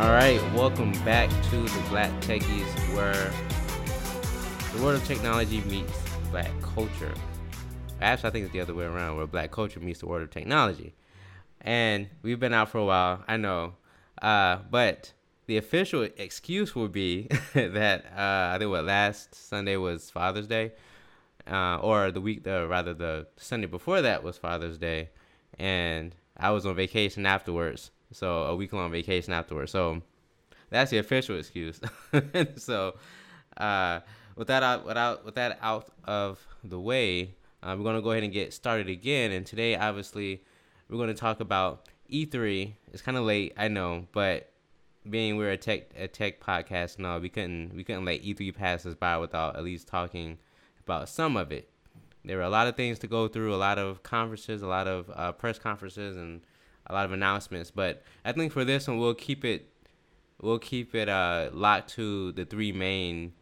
All right, welcome back to the Black Techies, where the world of technology meets black culture. Actually, I think it's the other way around, where black culture meets the world of technology. And we've been out for a while, I know, uh, but the official excuse would be that uh, I think what last Sunday was Father's Day, uh, or the week, the rather the Sunday before that was Father's Day, and I was on vacation afterwards, so a week long vacation afterwards. So that's the official excuse. so uh, with that out, without with that out of the way, uh, we're gonna go ahead and get started again. And today, obviously, we're gonna talk about E3. It's kind of late, I know, but being we're a tech a tech podcast now, we couldn't we couldn't let E3 pass us by without at least talking about some of it. There were a lot of things to go through, a lot of conferences, a lot of uh, press conferences, and a lot of announcements. But I think for this one, we'll keep it we'll keep it uh, locked to the three main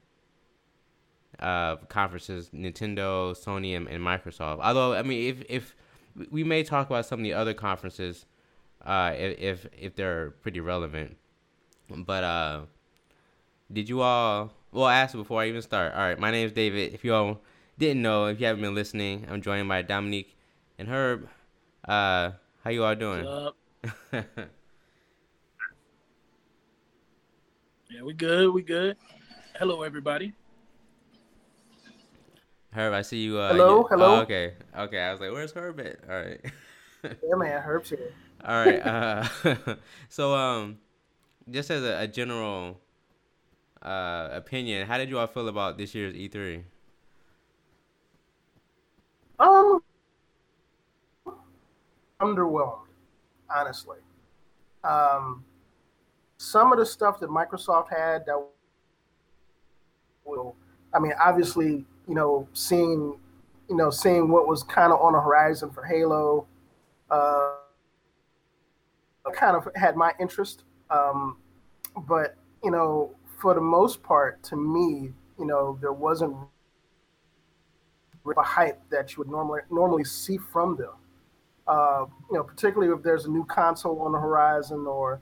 uh, conferences: Nintendo, Sony, and, and Microsoft. Although I mean, if if we may talk about some of the other conferences, uh, if if they're pretty relevant. But uh, did you all? Well, I asked before I even start. All right, my name is David. If you all didn't know, if you haven't been listening, I'm joined by Dominique and Herb. Uh, how you all doing? yeah, we good. We good. Hello, everybody. Herb, I see you. Uh, hello, you, hello. Oh, okay, okay. I was like, "Where's Herb at?" All right. yeah, man, Herb's here. All right. Uh, so, um, just as a, a general uh, opinion, how did you all feel about this year's E3? Um, underwhelmed, honestly. Um, some of the stuff that Microsoft had that will, I mean, obviously, you know, seeing, you know, seeing what was kind of on the horizon for Halo, uh, kind of had my interest. Um, but you know, for the most part, to me, you know, there wasn't a hype that you would normally normally see from them. Uh, you know, particularly if there's a new console on the horizon or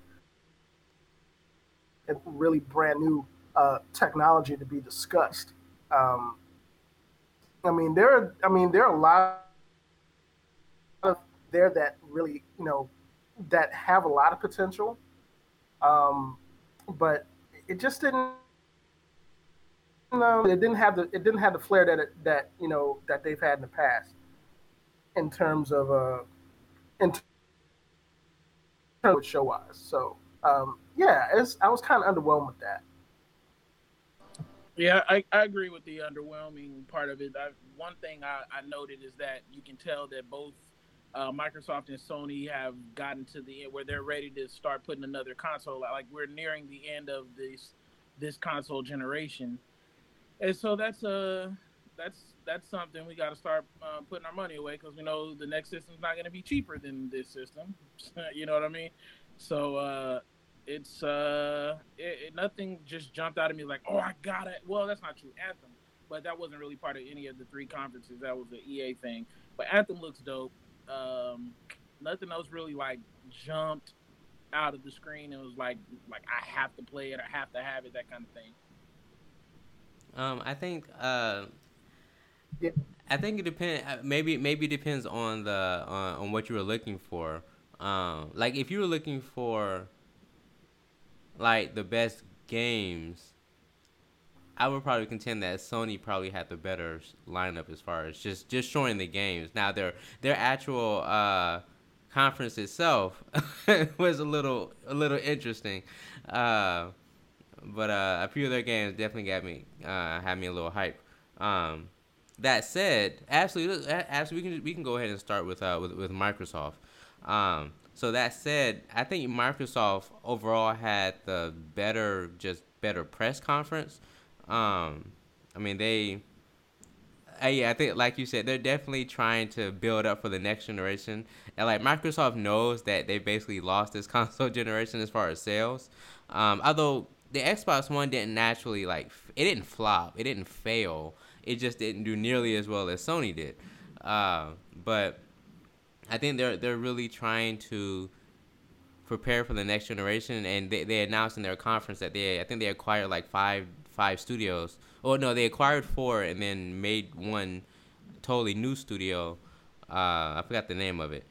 really brand new uh, technology to be discussed. Um, I mean, there are. I mean, there are a lot of there that really, you know, that have a lot of potential. Um, but it just didn't. No, it didn't have the it didn't have the flair that it, that you know that they've had in the past, in terms of uh, in terms of show wise. So um, yeah, it's I was kind of underwhelmed with that. Yeah, I, I agree with the underwhelming part of it. I, one thing I, I noted is that you can tell that both uh, Microsoft and Sony have gotten to the end where they're ready to start putting another console. Like we're nearing the end of this this console generation, and so that's a that's that's something we got to start uh, putting our money away because we know the next system's not going to be cheaper than this system. you know what I mean? So uh, it's uh it, it, nothing just jumped out at me like oh I got it. Well, that's not true. Anthem, but that wasn't really part of any of the three conferences. That was the EA thing. But Anthem looks dope. Um, nothing else really like jumped out of the screen. It was like like I have to play it, I have to have it, that kind of thing. Um, I think uh, I think it depends. Uh, maybe maybe it depends on the uh, on what you were looking for. Um, like if you were looking for like the best games, I would probably contend that Sony probably had the better lineup as far as just just showing the games. Now their their actual uh, conference itself was a little a little interesting, uh, but uh, a few of their games definitely got me uh, had me a little hype. Um, that said, absolutely, absolutely, we can we can go ahead and start with uh, with, with Microsoft. Um, so that said, I think Microsoft overall had the better just better press conference. Um, I mean, they, uh, yeah, I think like you said, they're definitely trying to build up for the next generation. And like Microsoft knows that they basically lost this console generation as far as sales. Um, although the Xbox One didn't naturally like it didn't flop, it didn't fail. It just didn't do nearly as well as Sony did. Uh, but I think they're they're really trying to prepare for the next generation. And they, they announced in their conference that they I think they acquired like five five studios. Oh no, they acquired four and then made one totally new studio. Uh, I forgot the name of it,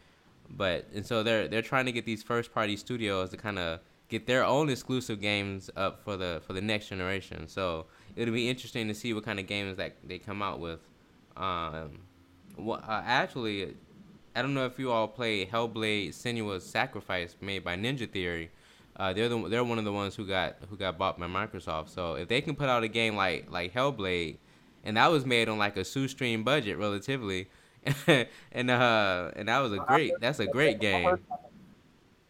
but and so they're they're trying to get these first party studios to kind of get their own exclusive games up for the for the next generation. So it'll be interesting to see what kind of games that they come out with. Um, well, uh, actually, I don't know if you all play Hellblade: Senua's Sacrifice made by Ninja Theory. Uh, they're the, they're one of the ones who got who got bought by Microsoft. So if they can put out a game like like Hellblade, and that was made on like a shoestring budget relatively, and uh and that was a great that's a great game.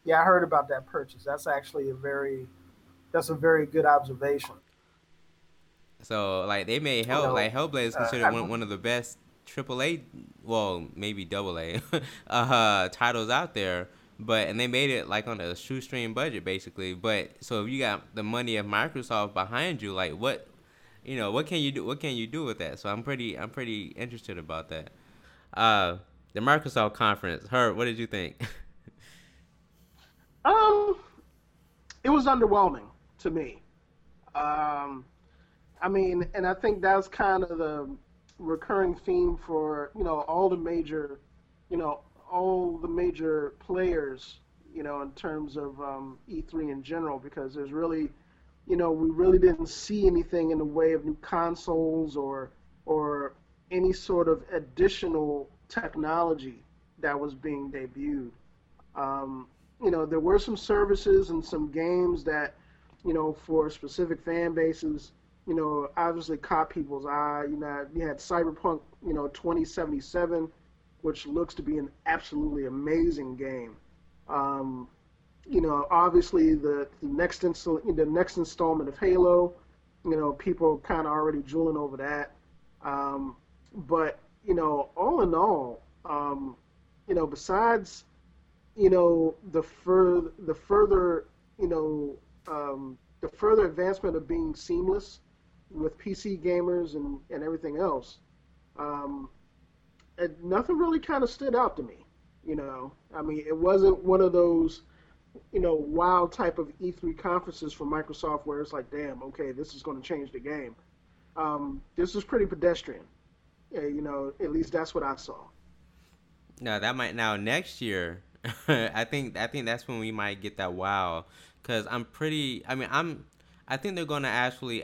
Yeah, I heard about that purchase. That's actually a very that's a very good observation. So like they made Hell like Hellblade is uh, considered uh, one, one of the best triple A, well maybe double A, uh, titles out there. But and they made it like on a shoestring budget basically. But so if you got the money of Microsoft behind you, like what, you know, what can you do? What can you do with that? So I'm pretty I'm pretty interested about that. Uh, the Microsoft conference. Herb, what did you think? um, it was underwhelming to me. Um, I mean, and I think that's kind of the recurring theme for you know all the major, you know, all the major players, you know, in terms of um, E3 in general, because there's really, you know, we really didn't see anything in the way of new consoles or or any sort of additional technology that was being debuted. Um, you know, there were some services and some games that, you know, for specific fan bases, you know, obviously caught people's eye. You know, you had Cyberpunk, you know, 2077, which looks to be an absolutely amazing game. Um, you know, obviously the, the next install, the next installment of Halo, you know, people kind of already drooling over that. Um, but you know, all in all, um, you know, besides, you know, the further the further, you know, um, the further advancement of being seamless with PC gamers and, and everything else, um, it, nothing really kind of stood out to me. You know, I mean, it wasn't one of those, you know, wild type of E3 conferences for Microsoft where it's like, damn, okay, this is going to change the game. Um, this was pretty pedestrian. Yeah, you know, at least that's what I saw. No, that might now next year. I think I think that's when we might get that wow, because I'm pretty. I mean, I'm. I think they're gonna actually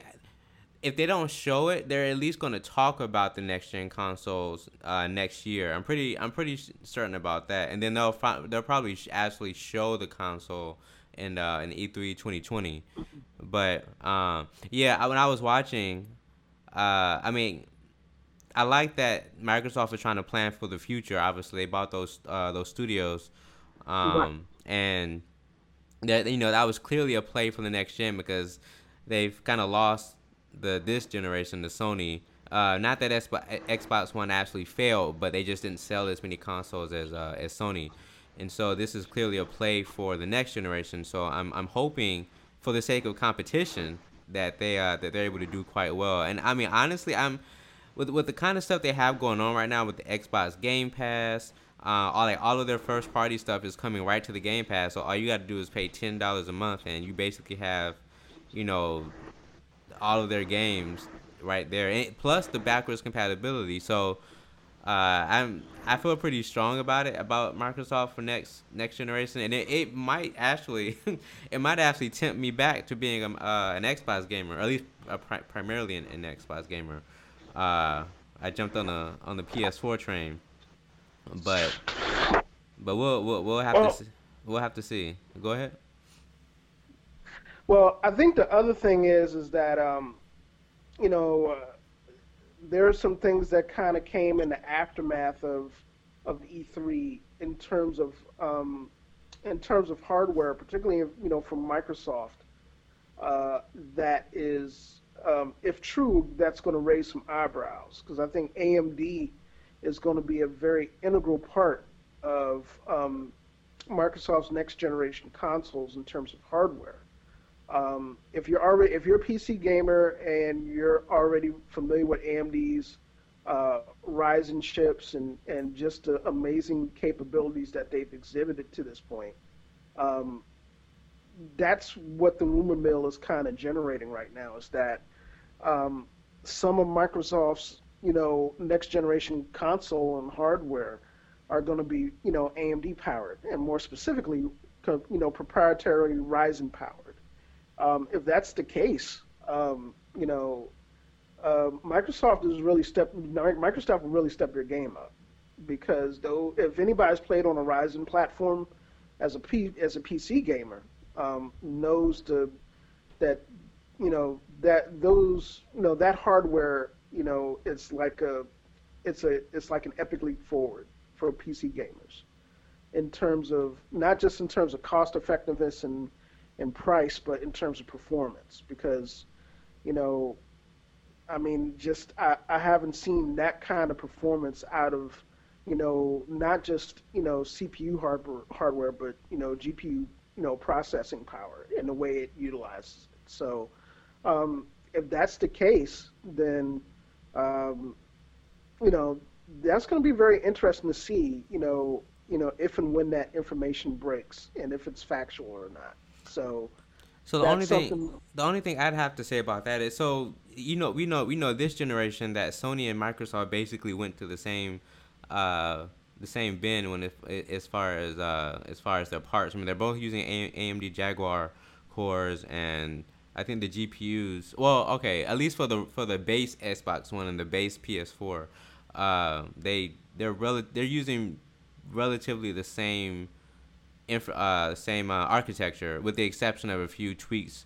if they don't show it, they're at least going to talk about the next gen consoles uh, next year. I'm pretty I'm pretty certain about that. And then they'll they'll probably actually show the console in uh, in E3 2020. But um, yeah, when I was watching, uh, I mean, I like that Microsoft is trying to plan for the future. Obviously, they bought those uh, those studios, um, and that you know that was clearly a play for the next gen because they've kind of lost the this generation, the Sony. Uh, not that Xbox One actually failed, but they just didn't sell as many consoles as uh, as Sony, and so this is clearly a play for the next generation. So I'm I'm hoping, for the sake of competition, that they uh, that they're able to do quite well. And I mean honestly, I'm with with the kind of stuff they have going on right now with the Xbox Game Pass. Uh, all like all of their first party stuff is coming right to the Game Pass. So all you got to do is pay ten dollars a month, and you basically have, you know, all of their games right there, and plus the backwards compatibility. So uh, I'm I feel pretty strong about it about Microsoft for next next generation, and it, it might actually it might actually tempt me back to being a, uh, an Xbox gamer, or at least pri- primarily an, an, Xbox gamer. Uh, I jumped on the on the PS4 train, but but we'll we'll, we'll have well, to see, we'll have to see. Go ahead. Well, I think the other thing is is that um, you know uh, there are some things that kind of came in the aftermath of of E3 in terms of um, in terms of hardware, particularly you know from Microsoft, uh, that is, um, if true, that's going to raise some eyebrows because I think AMD is going to be a very integral part of um, Microsoft's next generation consoles in terms of hardware. Um, if you're already if you're a PC gamer and you're already familiar with AMD's uh, Ryzen chips and and just the amazing capabilities that they've exhibited to this point, um, that's what the rumor mill is kind of generating right now. Is that um, some of Microsoft's you know next generation console and hardware are going to be you know AMD powered, and more specifically, you know proprietary Ryzen powered. Um, if that's the case, um, you know, uh, Microsoft is really step. Microsoft will really step their game up because though if anybody's played on a Ryzen platform as a P, as a PC gamer, um, knows the that you know that those you know that hardware you know it's like a it's a it's like an epic leap forward for PC gamers in terms of not just in terms of cost effectiveness and and price, but in terms of performance because you know I mean just I, I haven't seen that kind of performance out of you know not just you know CPU hardware hardware but you know GPU you know processing power and the way it utilizes it. So um, if that's the case, then um, you know that's going to be very interesting to see. You know, you know if and when that information breaks and if it's factual or not. So. So the only thing, the only thing I'd have to say about that is, so you know, we know, we know this generation that Sony and Microsoft basically went to the same uh, the same bin when if, as far as uh, as far as their parts. I mean, they're both using AMD Jaguar cores, and I think the GPUs. Well, okay, at least for the for the base Xbox One and the base PS4, uh, they they're rel- they're using relatively the same uh, same uh, architecture, with the exception of a few tweaks.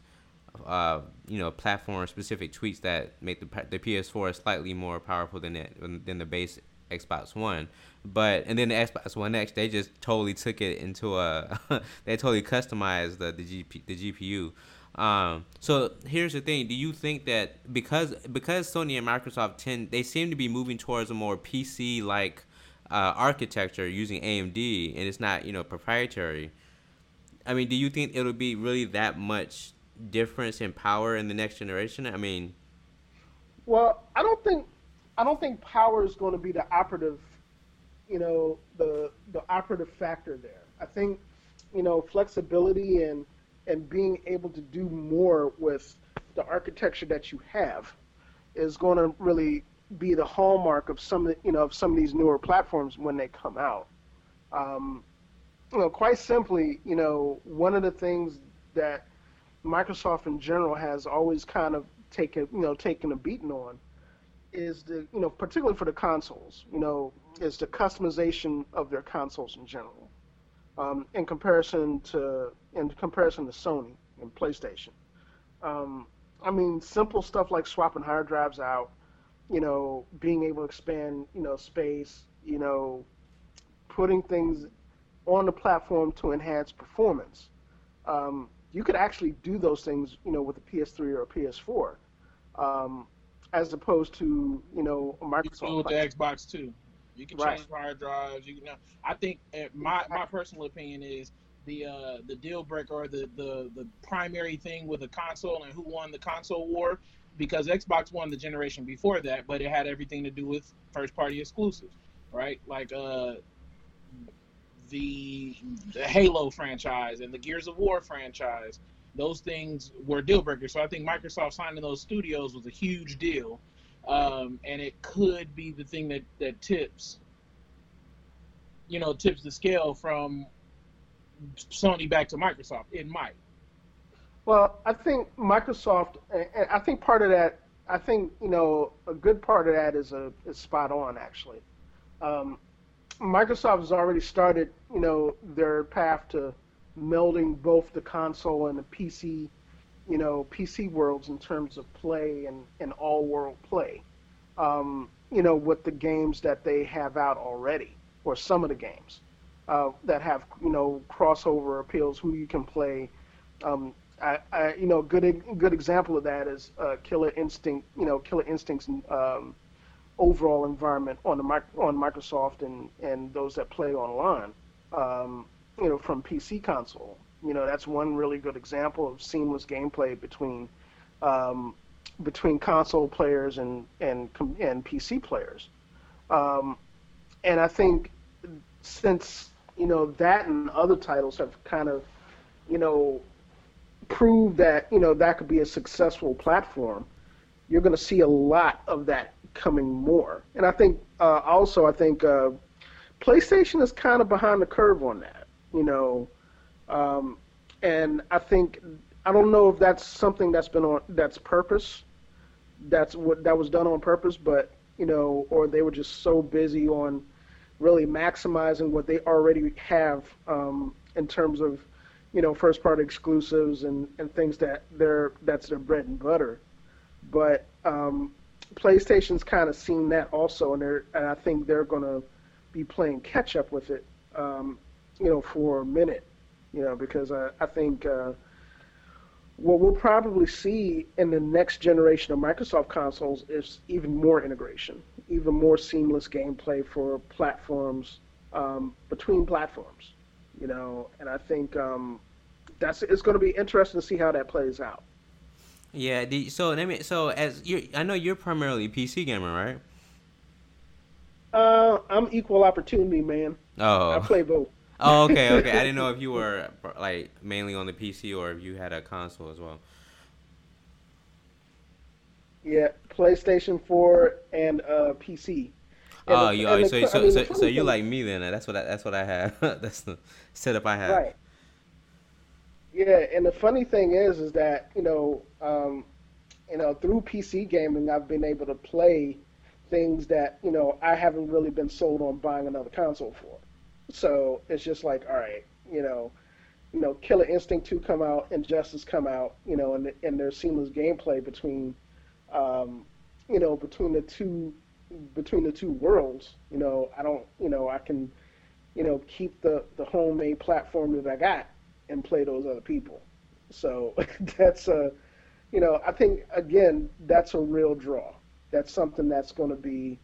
Uh, you know, platform specific tweaks that make the the PS4 slightly more powerful than it than the base Xbox One. But and then the Xbox One X, they just totally took it into a they totally customized the the, GP, the GPU. Um, so here's the thing: Do you think that because because Sony and Microsoft tend they seem to be moving towards a more PC like uh, architecture using AMD, and it's not you know proprietary. I mean, do you think it'll be really that much difference in power in the next generation? I mean, well, I don't think I don't think power is going to be the operative, you know, the the operative factor there. I think, you know, flexibility and and being able to do more with the architecture that you have is going to really be the hallmark of some you know of some of these newer platforms when they come out. Um, you know, quite simply, you know, one of the things that Microsoft in general has always kind of taken you know taken a beating on is the you know particularly for the consoles, you know, is the customization of their consoles in general, um, in comparison to in comparison to Sony and PlayStation. Um, I mean, simple stuff like swapping hard drives out, you know, being able to expand, you know, space, you know, putting things on the platform to enhance performance. Um, you could actually do those things, you know, with a PS3 or a PS4. Um, as opposed to you know a Microsoft. You with the Xbox too. You can right. change hard drives. You can. I think eh, my my personal opinion is the uh, the deal breaker or the, the the primary thing with the console and who won the console war because Xbox won the generation before that, but it had everything to do with first party exclusives, right? Like uh, the the Halo franchise and the Gears of War franchise those things were deal breakers. So I think Microsoft signing those studios was a huge deal, um, and it could be the thing that that tips, you know, tips the scale from Sony back to Microsoft. It might. Well, I think Microsoft, and I think part of that, I think you know, a good part of that is a is spot on actually. Um, Microsoft has already started, you know, their path to melding both the console and the PC, you know, PC worlds in terms of play and, and all world play. Um, you know, with the games that they have out already, or some of the games uh, that have, you know, crossover appeals, who you can play. Um, I, I, you know, good good example of that is uh, Killer Instinct. You know, Killer Instinct's um, overall environment on the on Microsoft and and those that play online. Um, you know, from PC console. You know, that's one really good example of seamless gameplay between um, between console players and and and PC players. Um, and I think since you know that and other titles have kind of you know prove that you know that could be a successful platform, you're going to see a lot of that coming more. And I think uh, also I think uh, PlayStation is kind of behind the curve on that. You know, um, and I think I don't know if that's something that's been on that's purpose. That's what that was done on purpose, but you know, or they were just so busy on really maximizing what they already have um, in terms of you know first party exclusives and, and things that they're that's their bread and butter. But um, PlayStation's kind of seen that also, and they're and I think they're gonna be playing catch up with it, um, you know, for a minute, you know, because I, I think uh, what we'll probably see in the next generation of Microsoft consoles is even more integration, even more seamless gameplay for platforms um, between platforms, you know, and I think um, that's it's going to be interesting to see how that plays out. Yeah. so let me. So as you, I know you're primarily a PC gamer, right? Uh, I'm equal opportunity man. Oh. I play both. Oh, okay, okay. I didn't know if you were like mainly on the PC or if you had a console as well. Yeah, PlayStation 4 and uh, PC. And oh, the, you, oh, so, so, I mean, so, so, you like me then? That's what I, that's what I have. that's the setup I have. Right. Yeah, and the funny thing is, is that you know, um, you know, through PC gaming, I've been able to play things that you know I haven't really been sold on buying another console for. So it's just like, all right, you know, you know, Killer Instinct two come out, Injustice come out, you know, and and there's seamless gameplay between, um, you know, between the two between the two worlds. You know, I don't, you know, I can, you know, keep the the homemade platform that I got and play those other people. So that's a, you know, I think again that's a real draw. That's something that's going to be,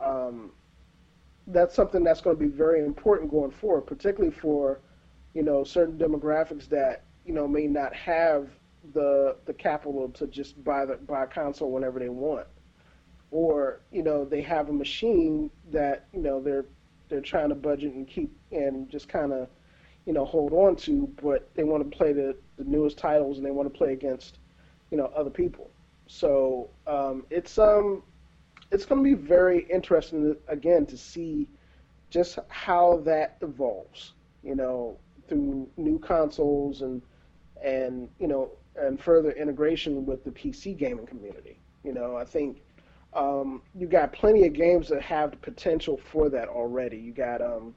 um, that's something that's going to be very important going forward, particularly for, you know, certain demographics that you know may not have the the capital to just buy the buy a console whenever they want, or you know they have a machine that you know they're they're trying to budget and keep and just kind of you know hold on to, but they want to play the, the newest titles and they want to play against you know other people. So um, it's um it's going to be very interesting again to see just how that evolves. You know, through new consoles and and you know and further integration with the PC gaming community. You know, I think um, you got plenty of games that have the potential for that already. You got um,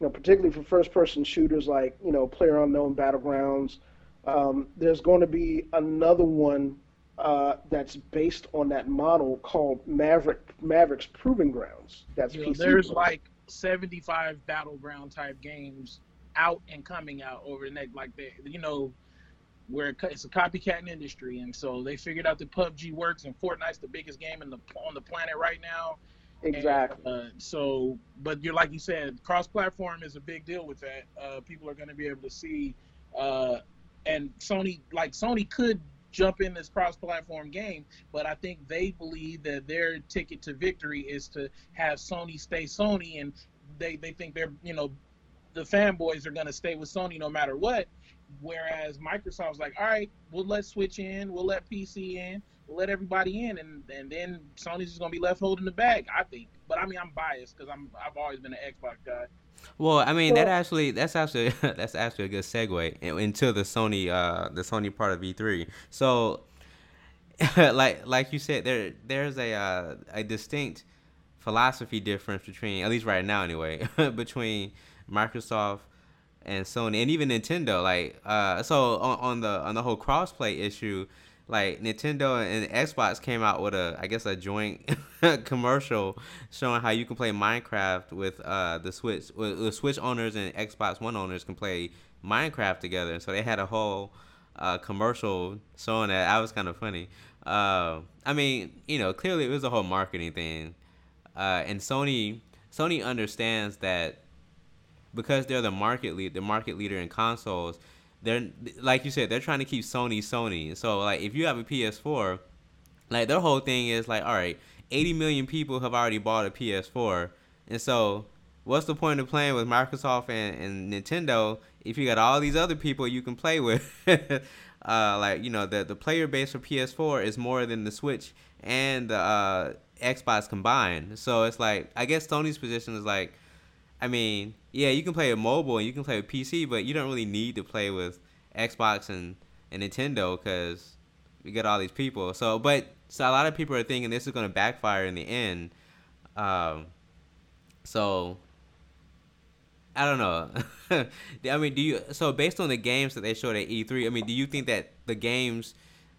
you know, particularly for first-person shooters like you know Player Unknown Battlegrounds. Um, there's going to be another one uh, that's based on that model called Maverick Mavericks Proving Grounds. That's you know, there's like 75 battleground type games out and coming out over the next like the you know where it's a copycat industry and so they figured out that PUBG works and Fortnite's the biggest game in the on the planet right now. Exactly. And, uh, so, but you're like you said, cross-platform is a big deal with that. Uh, people are going to be able to see, uh, and Sony, like Sony, could jump in this cross-platform game, but I think they believe that their ticket to victory is to have Sony stay Sony, and they they think they're you know the fanboys are going to stay with Sony no matter what. Whereas Microsoft's like, all right, we'll let Switch in, we'll let PC in, we'll let everybody in, and and then Sony's just gonna be left holding the bag. I think, but I mean, I'm biased because I'm I've always been an Xbox guy. Well, I mean that actually that's actually that's actually a good segue into the Sony uh the Sony part of E3. So like like you said there there's a uh, a distinct philosophy difference between at least right now anyway between Microsoft and Sony and even Nintendo like uh so on, on the on the whole crossplay issue like Nintendo and Xbox came out with a I guess a joint commercial showing how you can play Minecraft with uh the Switch with, Switch owners and Xbox One owners can play Minecraft together. So they had a whole uh, commercial showing that. I was kind of funny. Uh, I mean, you know, clearly it was a whole marketing thing, uh, and Sony Sony understands that because they're the market lead, the market leader in consoles they're like you said, they're trying to keep Sony Sony. So like if you have a PS4, like their whole thing is like, all right, 80 million people have already bought a PS4, and so what's the point of playing with Microsoft and, and Nintendo if you got all these other people you can play with? uh, like you know the the player base for PS4 is more than the Switch and the uh, Xbox combined. So it's like I guess Sony's position is like, I mean, yeah, you can play with mobile and you can play with PC, but you don't really need to play with Xbox and, and Nintendo because we get all these people. So, but so a lot of people are thinking this is going to backfire in the end. Um, so I don't know. I mean, do you so based on the games that they showed at E3? I mean, do you think that the games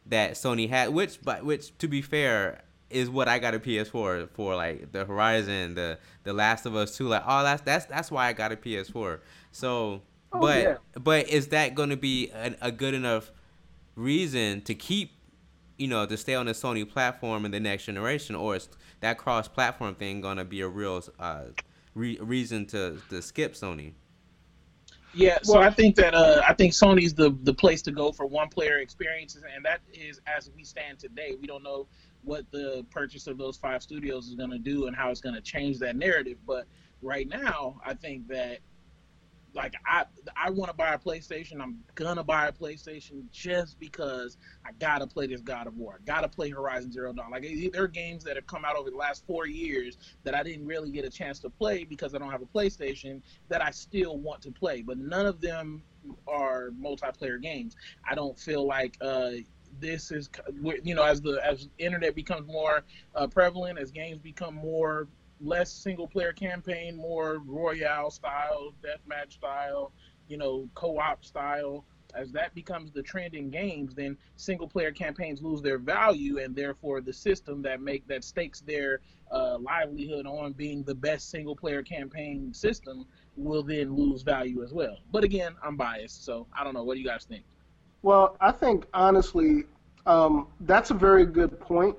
that Sony had, which but which to be fair is what I got a PS4 for, like the Horizon, the the Last of Us 2, like oh that's that's that's why I got a PS4. So, oh, but yeah. but is that going to be a, a good enough reason to keep you know to stay on the Sony platform in the next generation, or is that cross platform thing going to be a real uh, re- reason to to skip Sony. Yeah, so I think that uh, I think Sony's the the place to go for one player experiences, and that is as we stand today. We don't know what the purchase of those five studios is going to do and how it's going to change that narrative, but right now, I think that like I I want to buy a PlayStation. I'm gonna buy a PlayStation just because I gotta play this God of War. I gotta play Horizon Zero Dawn. Like there are games that have come out over the last four years that I didn't really get a chance to play because I don't have a PlayStation that I still want to play. But none of them are multiplayer games. I don't feel like uh, this is you know as the as internet becomes more uh, prevalent as games become more less single player campaign, more royale style, deathmatch style, you know, co-op style. As that becomes the trend in games, then single player campaigns lose their value, and therefore the system that make that stakes their uh, livelihood on being the best single player campaign system will then lose value as well. But again, I'm biased, so I don't know. What do you guys think? Well, I think honestly, um, that's a very good point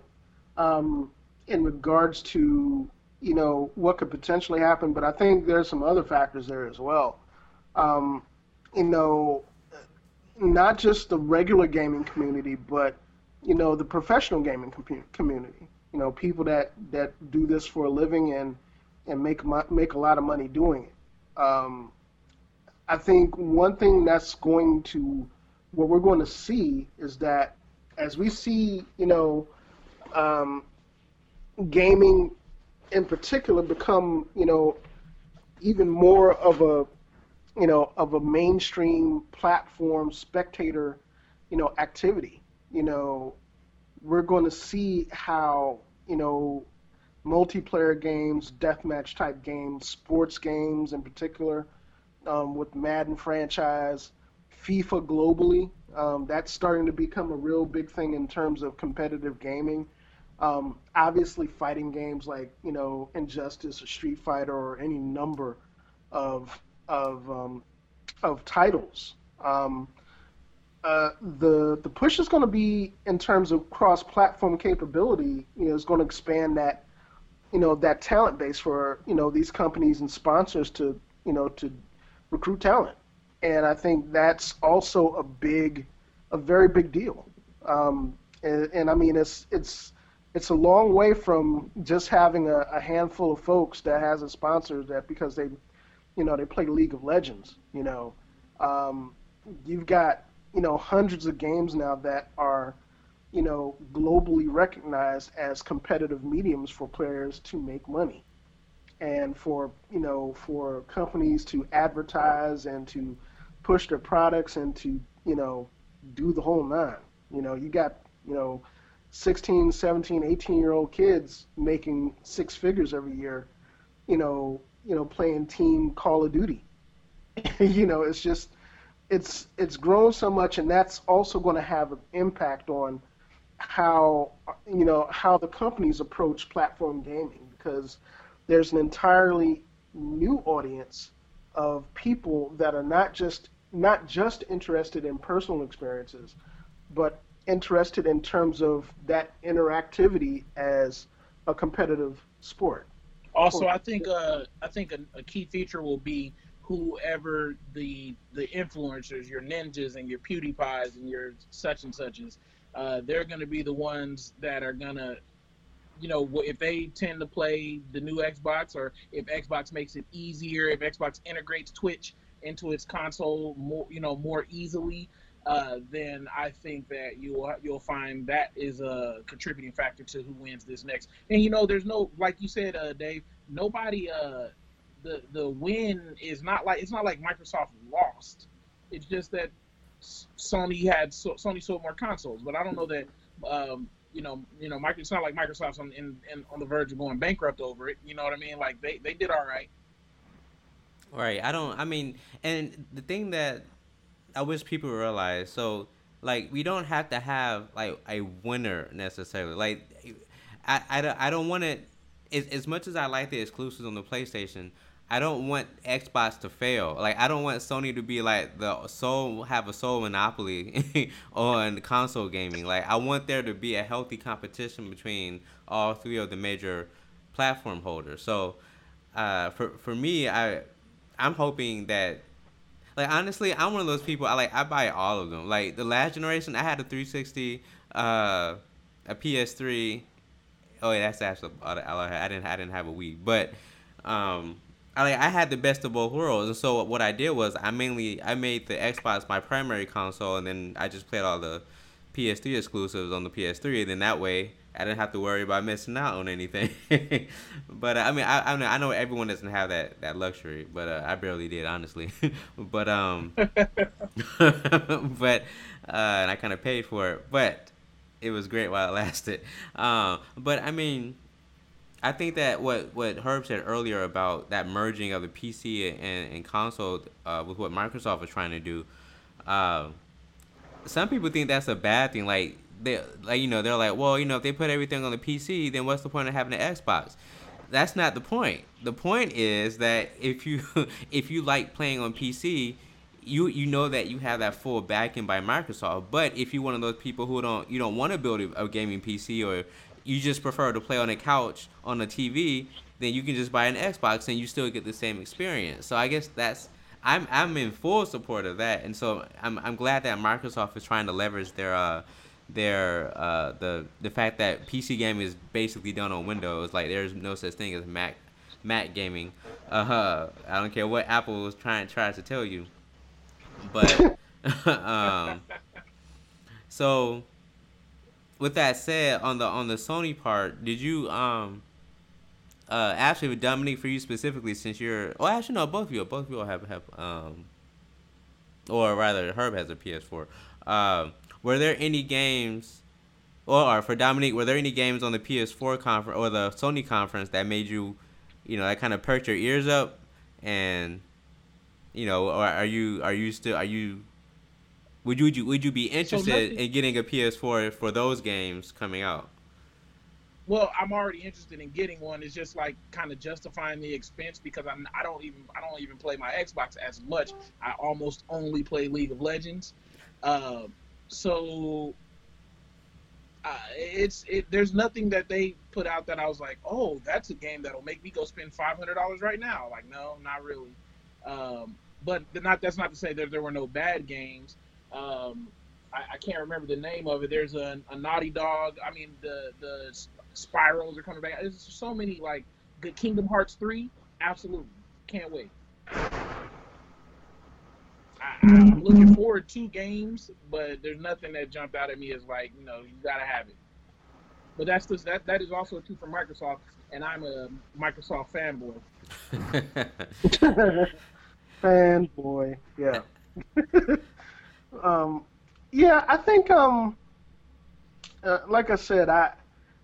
um, in regards to you know what could potentially happen, but I think there's some other factors there as well. Um, you know, not just the regular gaming community, but you know the professional gaming com- community. You know, people that that do this for a living and and make make a lot of money doing it. Um, I think one thing that's going to what we're going to see is that as we see, you know, um, gaming in particular become, you know, even more of a, you know, of a mainstream platform spectator, you know, activity. You know, we're going to see how, you know, multiplayer games, deathmatch type games, sports games in particular, um, with Madden franchise, FIFA globally. Um, that's starting to become a real big thing in terms of competitive gaming. Um, obviously, fighting games like you know Injustice or Street Fighter or any number of of um, of titles. Um, uh, the the push is going to be in terms of cross-platform capability. You know, is going to expand that you know that talent base for you know these companies and sponsors to you know to recruit talent, and I think that's also a big, a very big deal. Um, and, and I mean, it's it's it's a long way from just having a, a handful of folks that has a sponsor that because they, you know, they play League of Legends. You know, um, you've got you know hundreds of games now that are, you know, globally recognized as competitive mediums for players to make money, and for you know for companies to advertise and to push their products and to you know do the whole nine. You know, you got you know 16, 17, 18 year old kids making six figures every year, you know, you know, playing team Call of Duty. you know, it's just it's it's grown so much and that's also going to have an impact on how you know how the companies approach platform gaming because there's an entirely new audience of people that are not just not just interested in personal experiences but interested in terms of that interactivity as a competitive sport. Also, I think uh, I think a, a, key feature will be whoever the the influencers, your ninjas and your PewDiePies and your such and suches, uh, they're going to be the ones that are going to, you know, if they tend to play the new Xbox or if Xbox makes it easier, if Xbox integrates Twitch into its console more, you know, more easily, uh, then I think that you will you'll find that is a contributing factor to who wins this next. And you know, there's no like you said, uh, Dave. Nobody. Uh, the the win is not like it's not like Microsoft lost. It's just that Sony had so, Sony sold more consoles, but I don't know that. Um, you know, you know. It's not like Microsoft's on in, in, on the verge of going bankrupt over it. You know what I mean? Like they, they did all right. Right. I don't. I mean, and the thing that I wish people realize. So, like, we don't have to have like a winner necessarily. Like, I, I, I don't want it. As, as much as I like the exclusives on the PlayStation, I don't want Xbox to fail. Like I don't want Sony to be like the sole have a sole monopoly on console gaming. Like I want there to be a healthy competition between all three of the major platform holders. So uh, for for me, I I'm hoping that like honestly, I'm one of those people. I like I buy all of them. Like the last generation, I had a 360, uh, a PS3. Oh yeah, that's actually I didn't I didn't have a Wii, but um, I like I had the best of both worlds. And so what I did was I mainly I made the Xbox my primary console, and then I just played all the PS3 exclusives on the PS3. And then that way I didn't have to worry about missing out on anything. but uh, I mean, I, I know I know everyone doesn't have that that luxury, but uh, I barely did honestly. but um, but uh, and I kind of paid for it, but it was great while it lasted. Um, but I mean, I think that what what Herb said earlier about that merging of the PC and, and console uh, with what Microsoft is trying to do. Uh, some people think that's a bad thing. Like they like you know they're like, well, you know, if they put everything on the PC, then what's the point of having an Xbox? That's not the point. The point is that if you if you like playing on PC, you you know that you have that full backing by Microsoft. But if you're one of those people who don't you don't want to build a, a gaming PC or you just prefer to play on a couch on a TV, then you can just buy an Xbox and you still get the same experience. So I guess that's I'm I'm in full support of that, and so I'm I'm glad that Microsoft is trying to leverage their uh their uh, the the fact that PC gaming is basically done on Windows. Like there's no such thing as Mac Mac gaming. Uh, I don't care what Apple was trying tries to tell you, but um, so with that said, on the on the Sony part, did you um uh actually with Dominique for you specifically since you're well actually no both of you both of you have have um or rather Herb has a PS4. Um, were there any games, or, or for Dominique, were there any games on the PS4 conference or the Sony conference that made you, you know, that kind of perked your ears up, and, you know, or are you are you still are you would you, would you would you be interested so in getting a PS4 for those games coming out? Well, I'm already interested in getting one. It's just like kind of justifying the expense because I'm I don't even I don't even play my Xbox as much. I almost only play League of Legends. Uh, so uh, it's it. There's nothing that they put out that I was like, oh, that's a game that'll make me go spend five hundred dollars right now. Like, no, not really. Um, but not that's not to say that there were no bad games. Um, I, I, can't remember the name of it. There's a, a Naughty Dog. I mean, the the spirals are coming back. There's so many like good Kingdom Hearts three. Absolutely, can't wait. I, am looking forward to games, but there's nothing that jumped out at me as like, you know, you gotta have it. But that's just that that is also true for Microsoft, and I'm a Microsoft fanboy. fanboy, yeah. um, yeah, I think um, uh, like I said, I,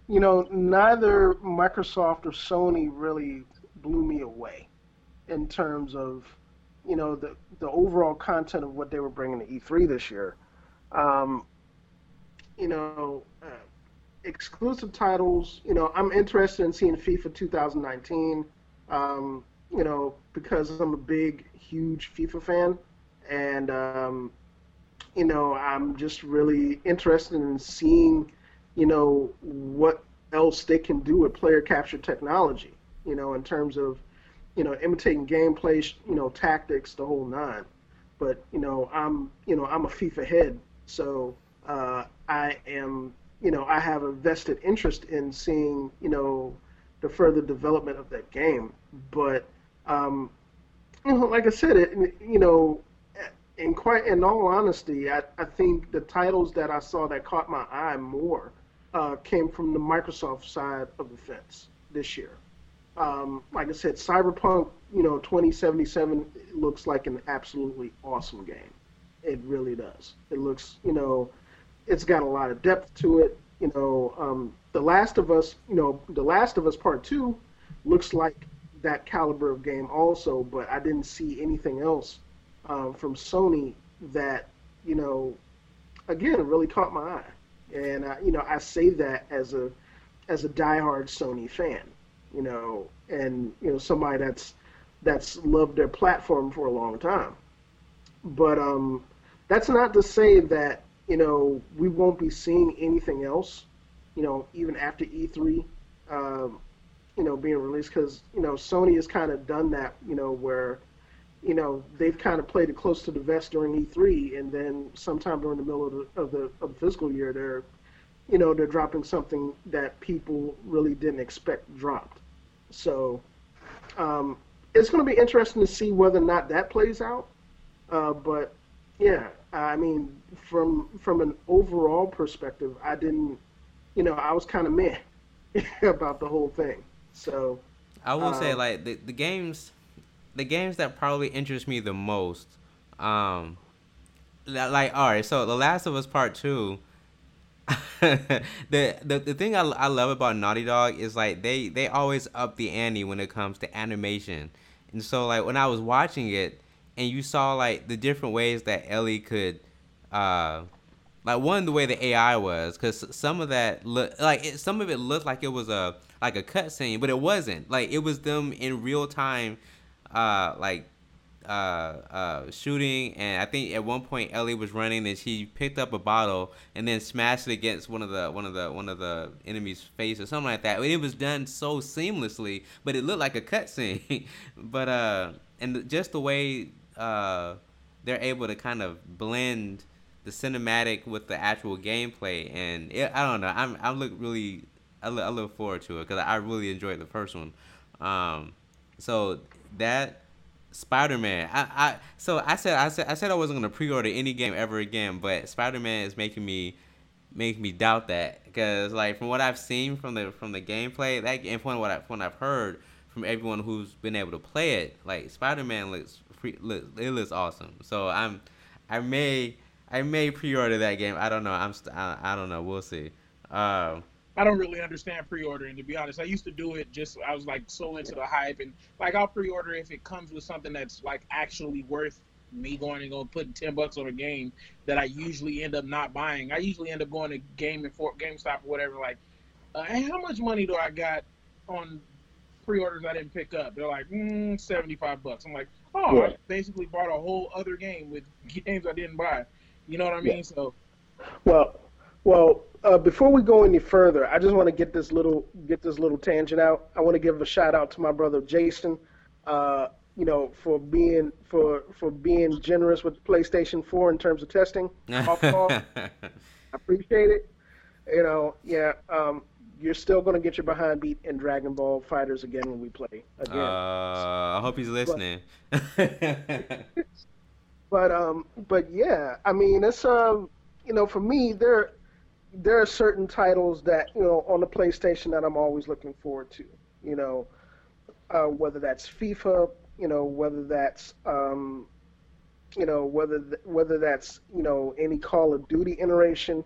you know, neither Microsoft or Sony really blew me away in terms of you know the the overall content of what they were bringing to E3 this year. Um, you know, uh, exclusive titles. You know, I'm interested in seeing FIFA 2019. Um, you know, because I'm a big, huge FIFA fan, and um, you know, I'm just really interested in seeing, you know, what else they can do with player capture technology. You know, in terms of you know, imitating gameplay, you know, tactics, the whole nine. But you know, I'm you know I'm a FIFA head, so uh, I am you know I have a vested interest in seeing you know the further development of that game. But um, you know, like I said, it you know, in quite in all honesty, I, I think the titles that I saw that caught my eye more uh, came from the Microsoft side of the fence this year. Um, like I said, Cyberpunk, you know, 2077 looks like an absolutely awesome game. It really does. It looks, you know, it's got a lot of depth to it. You know, um, The Last of Us, you know, The Last of Us Part Two looks like that caliber of game also, but I didn't see anything else um, from Sony that, you know, again, really caught my eye. And I, you know, I say that as a as a diehard Sony fan, you know, and you know somebody that's that's loved their platform for a long time. But um, that's not to say that you know we won't be seeing anything else, you know, even after E3, um, you know, being released because you know Sony has kind of done that, you know, where you know they've kind of played it close to the vest during E3, and then sometime during the middle of the of the, of the fiscal year, they're you know they're dropping something that people really didn't expect dropped. So um, it's going to be interesting to see whether or not that plays out. Uh, but yeah, I mean, from from an overall perspective, I didn't, you know, I was kind of meh about the whole thing. So I will um, say, like the the games, the games that probably interest me the most, um, like all right, so The Last of Us Part Two. the, the the thing I, I love about Naughty Dog is like they they always up the ante when it comes to animation, and so like when I was watching it, and you saw like the different ways that Ellie could, uh, like one the way the AI was, because some of that look like it, some of it looked like it was a like a cutscene, but it wasn't. Like it was them in real time, uh, like uh, uh, shooting, and I think at one point Ellie was running, and she picked up a bottle and then smashed it against one of the one of the one of the enemy's face or something like that. It was done so seamlessly, but it looked like a cutscene. but uh, and just the way uh, they're able to kind of blend the cinematic with the actual gameplay, and it, I don't know. I'm I look really I look, I look forward to it because I really enjoyed the first one. Um, so that Spider Man, I, I so I said I said I said I wasn't gonna pre-order any game ever again, but Spider Man is making me make me doubt that because like from what I've seen from the from the gameplay, that and from what I from what I've heard from everyone who's been able to play it, like Spider Man looks look, it looks awesome. So I'm I may I may pre-order that game. I don't know. I'm st- I, I don't know. We'll see. Uh, I don't really understand pre-ordering to be honest. I used to do it just I was like so into the hype and like I'll pre-order if it comes with something that's like actually worth me going and going putting ten bucks on a game that I usually end up not buying. I usually end up going to Game and for GameStop or whatever. Like, uh, hey, how much money do I got on pre-orders I didn't pick up? They're like mm, seventy five bucks. I'm like, oh, yeah. I basically bought a whole other game with games I didn't buy. You know what I mean? Yeah. So, well, well, uh, before we go any further, I just want to get this little get this little tangent out. I want to give a shout out to my brother Jason. Uh, you know, for being for for being generous with PlayStation 4 in terms of testing. I appreciate it. You know, yeah. Um, you're still going to get your behind beat in Dragon Ball FighterZ again when we play again. Uh, I hope he's listening. But, but um, but yeah, I mean, it's um, you know, for me, there there are certain titles that you know on the PlayStation that I'm always looking forward to. You know, uh, whether that's FIFA, you know, whether that's um, you know whether th- whether that's you know any Call of Duty iteration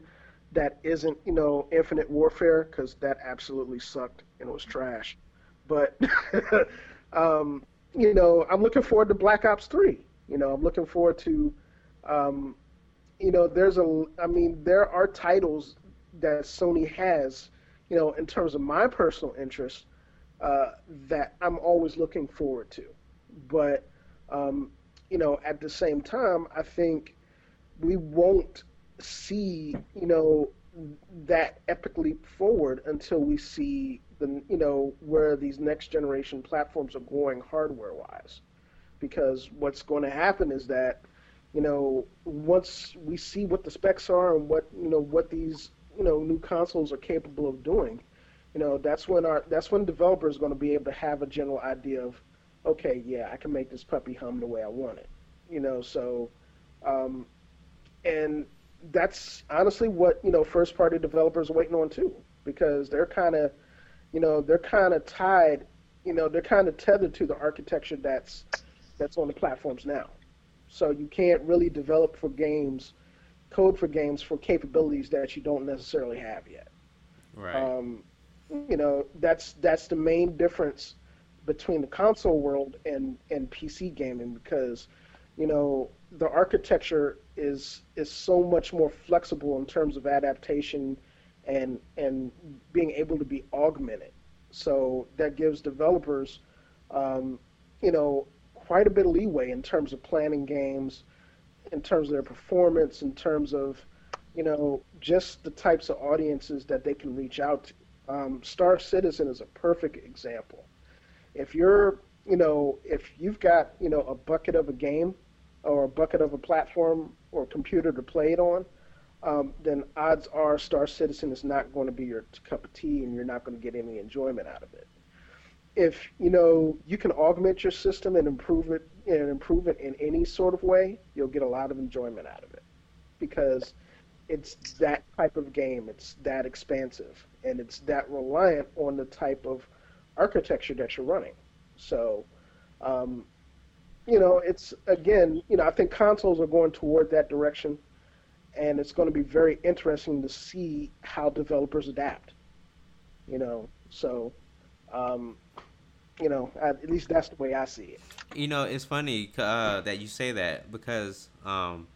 that isn't you know Infinite Warfare because that absolutely sucked and was trash. But um, you know, I'm looking forward to Black Ops Three. You know, I'm looking forward to um, you know, there's a, I mean, there are titles that Sony has, you know, in terms of my personal interest, uh, that I'm always looking forward to. But, um, you know, at the same time, I think we won't see, you know, that epic leap forward until we see the, you know, where these next generation platforms are going hardware wise. Because what's going to happen is that you know, once we see what the specs are and what you know what these you know new consoles are capable of doing, you know, that's when our that's when developers are going to be able to have a general idea of, okay, yeah, I can make this puppy hum the way I want it, you know. So, Um, and that's honestly what you know first party developers are waiting on too, because they're kind of, you know, they're kind of tied, you know, they're kind of tethered to the architecture that's that's on the platforms now. So you can't really develop for games, code for games for capabilities that you don't necessarily have yet. Right. Um, you know, that's that's the main difference between the console world and and PC gaming because, you know, the architecture is is so much more flexible in terms of adaptation and and being able to be augmented. So that gives developers, um, you know, quite a bit of leeway in terms of planning games, in terms of their performance, in terms of, you know, just the types of audiences that they can reach out to. Um, Star Citizen is a perfect example. If you're, you know, if you've got, you know, a bucket of a game or a bucket of a platform or computer to play it on, um, then odds are Star Citizen is not going to be your cup of tea and you're not going to get any enjoyment out of it. If you know you can augment your system and improve it and improve it in any sort of way, you'll get a lot of enjoyment out of it because it's that type of game. It's that expansive and it's that reliant on the type of architecture that you're running. So, um, you know, it's again, you know, I think consoles are going toward that direction, and it's going to be very interesting to see how developers adapt. You know, so, um, you know, at least that's the way I see it. You know, it's funny uh, that you say that because um,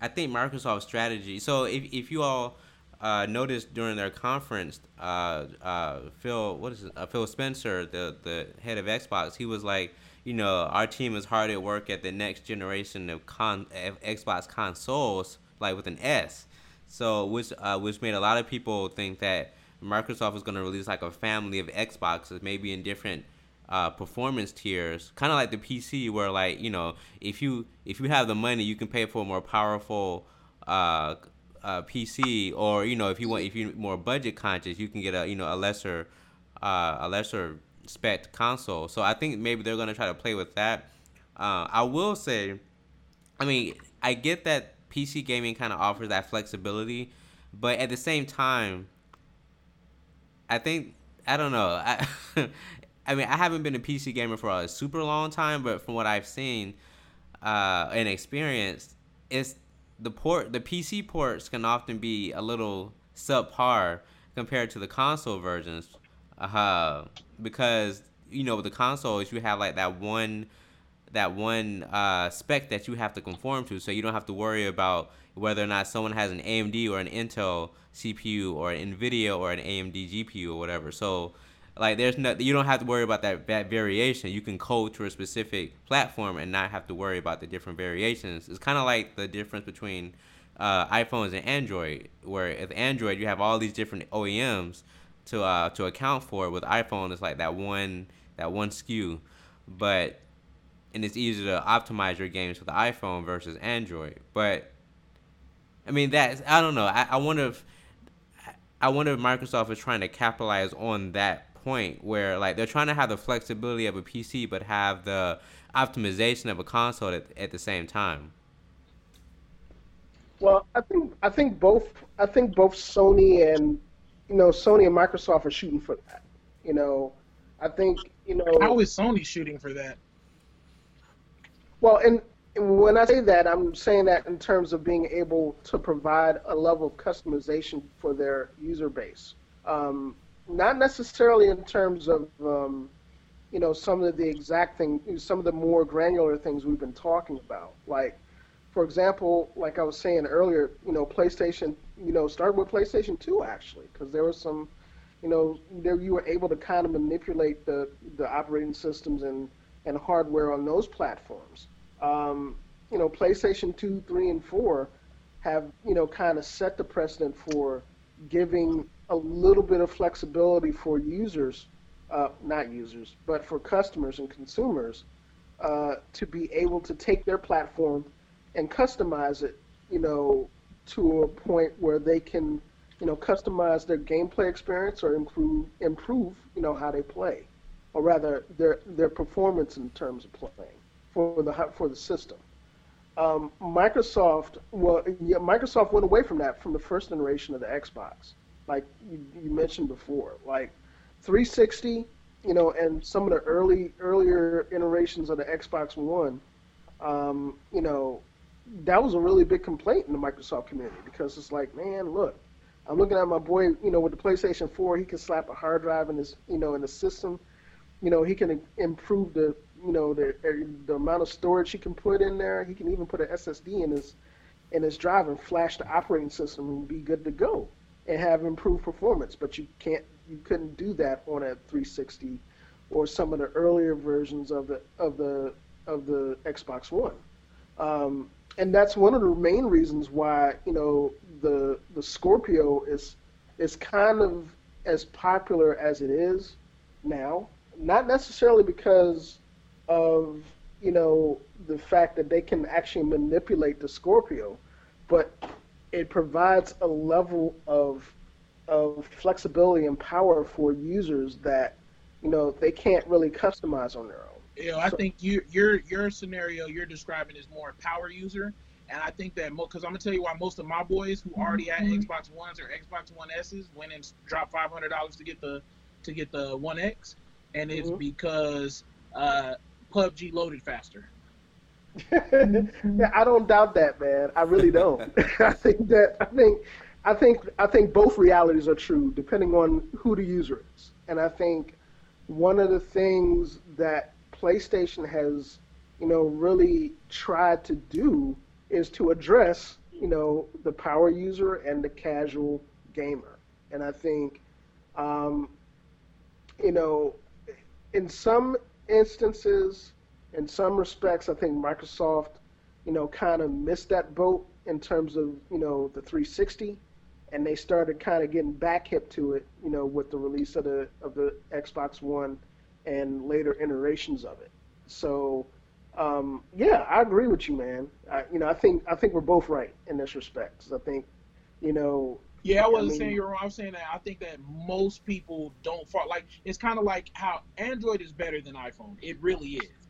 I think Microsoft's strategy. So if if you all uh, noticed during their conference, uh, uh, Phil, what is it? Uh, Phil Spencer, the the head of Xbox, he was like, you know, our team is hard at work at the next generation of con Xbox consoles, like with an S. So which uh, which made a lot of people think that Microsoft was going to release like a family of Xboxes, maybe in different uh, performance tiers, kind of like the PC, where like you know, if you if you have the money, you can pay for a more powerful uh, uh, PC, or you know, if you want, if you're more budget conscious, you can get a you know a lesser uh, a lesser spec console. So I think maybe they're gonna try to play with that. Uh, I will say, I mean, I get that PC gaming kind of offers that flexibility, but at the same time, I think I don't know. I mean, I haven't been a PC gamer for a super long time, but from what I've seen uh, and experienced, it's the port the PC ports can often be a little subpar compared to the console versions, uh, because you know with the consoles you have like that one that one uh, spec that you have to conform to, so you don't have to worry about whether or not someone has an AMD or an Intel CPU or an Nvidia or an AMD GPU or whatever. So like there's no you don't have to worry about that, that variation. You can code to a specific platform and not have to worry about the different variations. It's kind of like the difference between uh, iphones and android where with android you have all these different oems to uh, to account for with iphone it's like that one that one SKU but and it's easier to optimize your games with the iphone versus android. But i mean that i don't know. I, I wonder if I wonder if Microsoft is trying to capitalize on that point where like they're trying to have the flexibility of a PC but have the optimization of a console at, at the same time. Well, I think I think both I think both Sony and you know Sony and Microsoft are shooting for that. You know, I think you know how is Sony shooting for that? Well, and when I say that, I'm saying that in terms of being able to provide a level of customization for their user base. Um, not necessarily in terms of um, you know some of the exact thing, some of the more granular things we've been talking about. Like, for example, like I was saying earlier, you know, PlayStation, you know, started with PlayStation 2 actually, because there was some, you know, there you were able to kind of manipulate the the operating systems and and hardware on those platforms. Um, you know, PlayStation 2, 3, and 4 have you know kind of set the precedent for giving a little bit of flexibility for users, uh, not users, but for customers and consumers uh, to be able to take their platform and customize it, you know, to a point where they can, you know, customize their gameplay experience or improve improve, you know, how they play, or rather their their performance in terms of playing for the for the system. um, Microsoft, well, yeah, Microsoft went away from that from the first generation of the Xbox, like you, you mentioned before, like 360, you know, and some of the early earlier iterations of the Xbox One, um, you know, that was a really big complaint in the Microsoft community because it's like, man, look, I'm looking at my boy, you know, with the PlayStation 4, he can slap a hard drive in his, you know, in the system. You know, he can improve the, you know, the the amount of storage he can put in there. He can even put an SSD in his in his drive and flash the operating system and be good to go and have improved performance. But you can't, you couldn't do that on a 360 or some of the earlier versions of the of the of the Xbox One. Um, and that's one of the main reasons why you know the the Scorpio is is kind of as popular as it is now. Not necessarily because of you know the fact that they can actually manipulate the Scorpio, but it provides a level of of flexibility and power for users that you know they can't really customize on their own. You know, I so, think you, your your scenario you're describing is more power user, and I think that because I'm gonna tell you why most of my boys who already had mm-hmm. Xbox Ones or Xbox One S's went and dropped five hundred dollars to get the to get the One X, and it's mm-hmm. because uh, PUBG loaded faster. yeah, I don't doubt that, man. I really don't. I think that I think I think I think both realities are true depending on who the user is. And I think one of the things that PlayStation has, you know, really tried to do is to address, you know, the power user and the casual gamer. And I think, um, you know, in some instances, in some respects, I think Microsoft, you know, kind of missed that boat in terms of, you know, the 360 and they started kind of getting back hip to it, you know, with the release of the of the Xbox One and later iterations of it. So um, yeah, I agree with you, man. I, you know, I think I think we're both right in this respect. I think, you know. Yeah, I wasn't I mean, saying you're wrong. I'm saying that I think that most people don't fall. Like it's kind of like how Android is better than iPhone. It really is,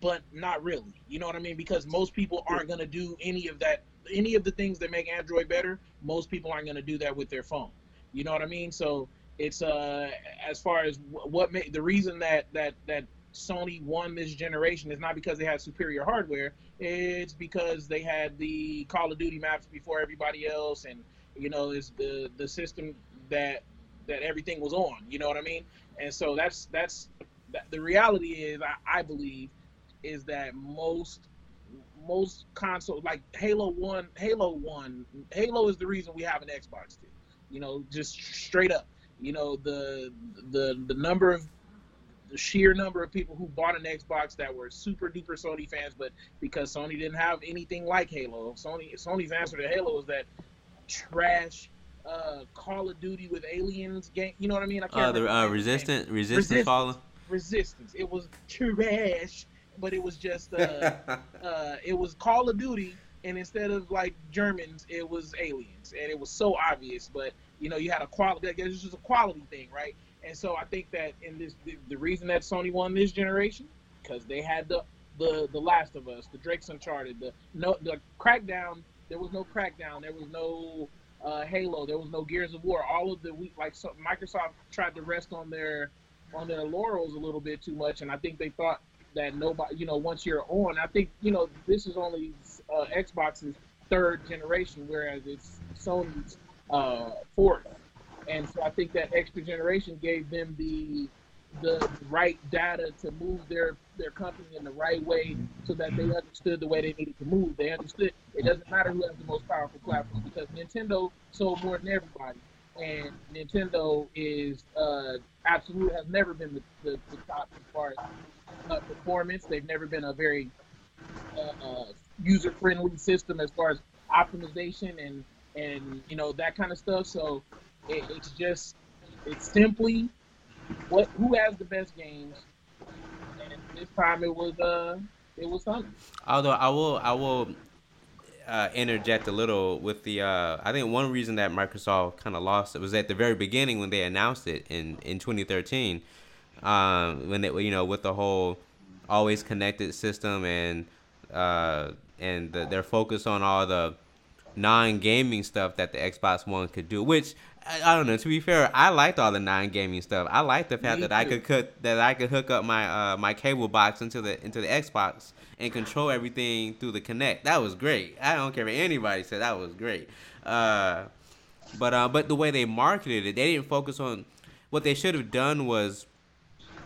but not really. You know what I mean? Because most people aren't gonna do any of that. Any of the things that make Android better, most people aren't gonna do that with their phone. You know what I mean? So it's uh as far as what made the reason that that that Sony won this generation is not because they had superior hardware. It's because they had the Call of Duty maps before everybody else, and you know, it's the the system that that everything was on. You know what I mean? And so that's that's the reality is I, I believe is that most most console like Halo One, Halo One, Halo is the reason we have an Xbox. Too. You know, just straight up. You know the the the number of the sheer number of people who bought an Xbox that were super duper Sony fans, but because Sony didn't have anything like Halo, Sony Sony's answer to Halo is that trash uh, Call of Duty with aliens game. You know what I mean? I can't. Uh, the uh, resistant, resistant, resistance, resistance. It was trash, but it was just uh, uh, it was Call of Duty, and instead of like Germans, it was aliens, and it was so obvious. But you know, you had a quality. I guess it was just a quality thing, right? And so I think that in this, the, the reason that Sony won this generation, because they had the the the Last of Us, the Drake's Uncharted, the no the Crackdown. There was no Crackdown. There was no uh, Halo. There was no Gears of War. All of the we like so Microsoft tried to rest on their on their laurels a little bit too much, and I think they thought that nobody, you know, once you're on, I think you know this is only uh, Xbox's third generation, whereas it's Sony's uh, fourth and so I think that extra generation gave them the the right data to move their their company in the right way so that they understood the way they needed to move. They understood it doesn't matter who has the most powerful platform because Nintendo sold more than everybody, and Nintendo is uh, absolutely has never been the, the, the top as far as uh, performance. They've never been a very uh, uh user friendly system as far as optimization and and you know that kind of stuff. So it, it's just it's simply what who has the best games, and this time it was uh it was Sony. Although I will I will uh, interject a little with the uh, I think one reason that Microsoft kind of lost it was at the very beginning when they announced it in in 2013, um, when they you know with the whole always connected system and uh, and the, their focus on all the non-gaming stuff that the Xbox One could do, which I, I don't know. To be fair, I liked all the non-gaming stuff. I liked the fact Me that I could cut that I could hook up my uh, my cable box into the into the Xbox and control everything through the Kinect. That was great. I don't care if anybody said that was great. Uh, but uh, but the way they marketed it, they didn't focus on what they should have done was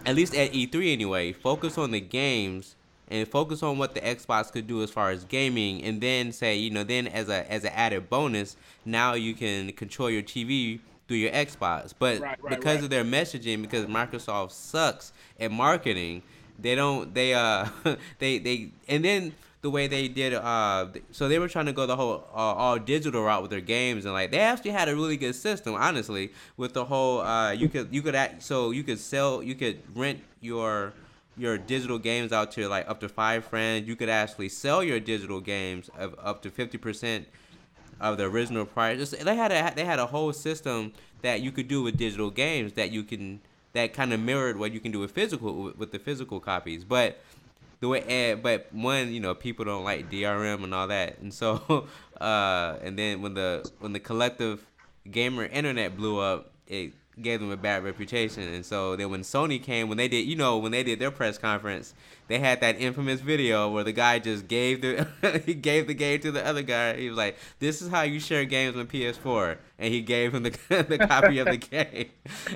at least at E3 anyway, focus on the games and focus on what the Xbox could do as far as gaming, and then say, you know, then as a as an added bonus, now you can control your TV through your Xbox. But Right, right, because right. of their messaging, because Microsoft sucks at marketing, they don't they uh they they and then the way they did uh so they were trying to go the whole uh, all digital route with their games and like they actually had a really good system honestly with the whole uh you could you could act so you could sell you could rent your your digital games out to like up to five friends. You could actually sell your digital games of up to 50% of the original price. Just- they had a they had a whole system that you could do with digital games that you can that kind of mirrored what you can do with physical with the physical copies. But the way eh, but one you know people don't like DRM and all that. And so uh and then when the when the collective gamer internet blew up it gave them a bad reputation. And so then when Sony came when they did you know when they did their press conference they had that infamous video where the guy just gave the he gave the game to the other guy. He was like this is how you share games on PS4 and he gave him the, the copy of the game.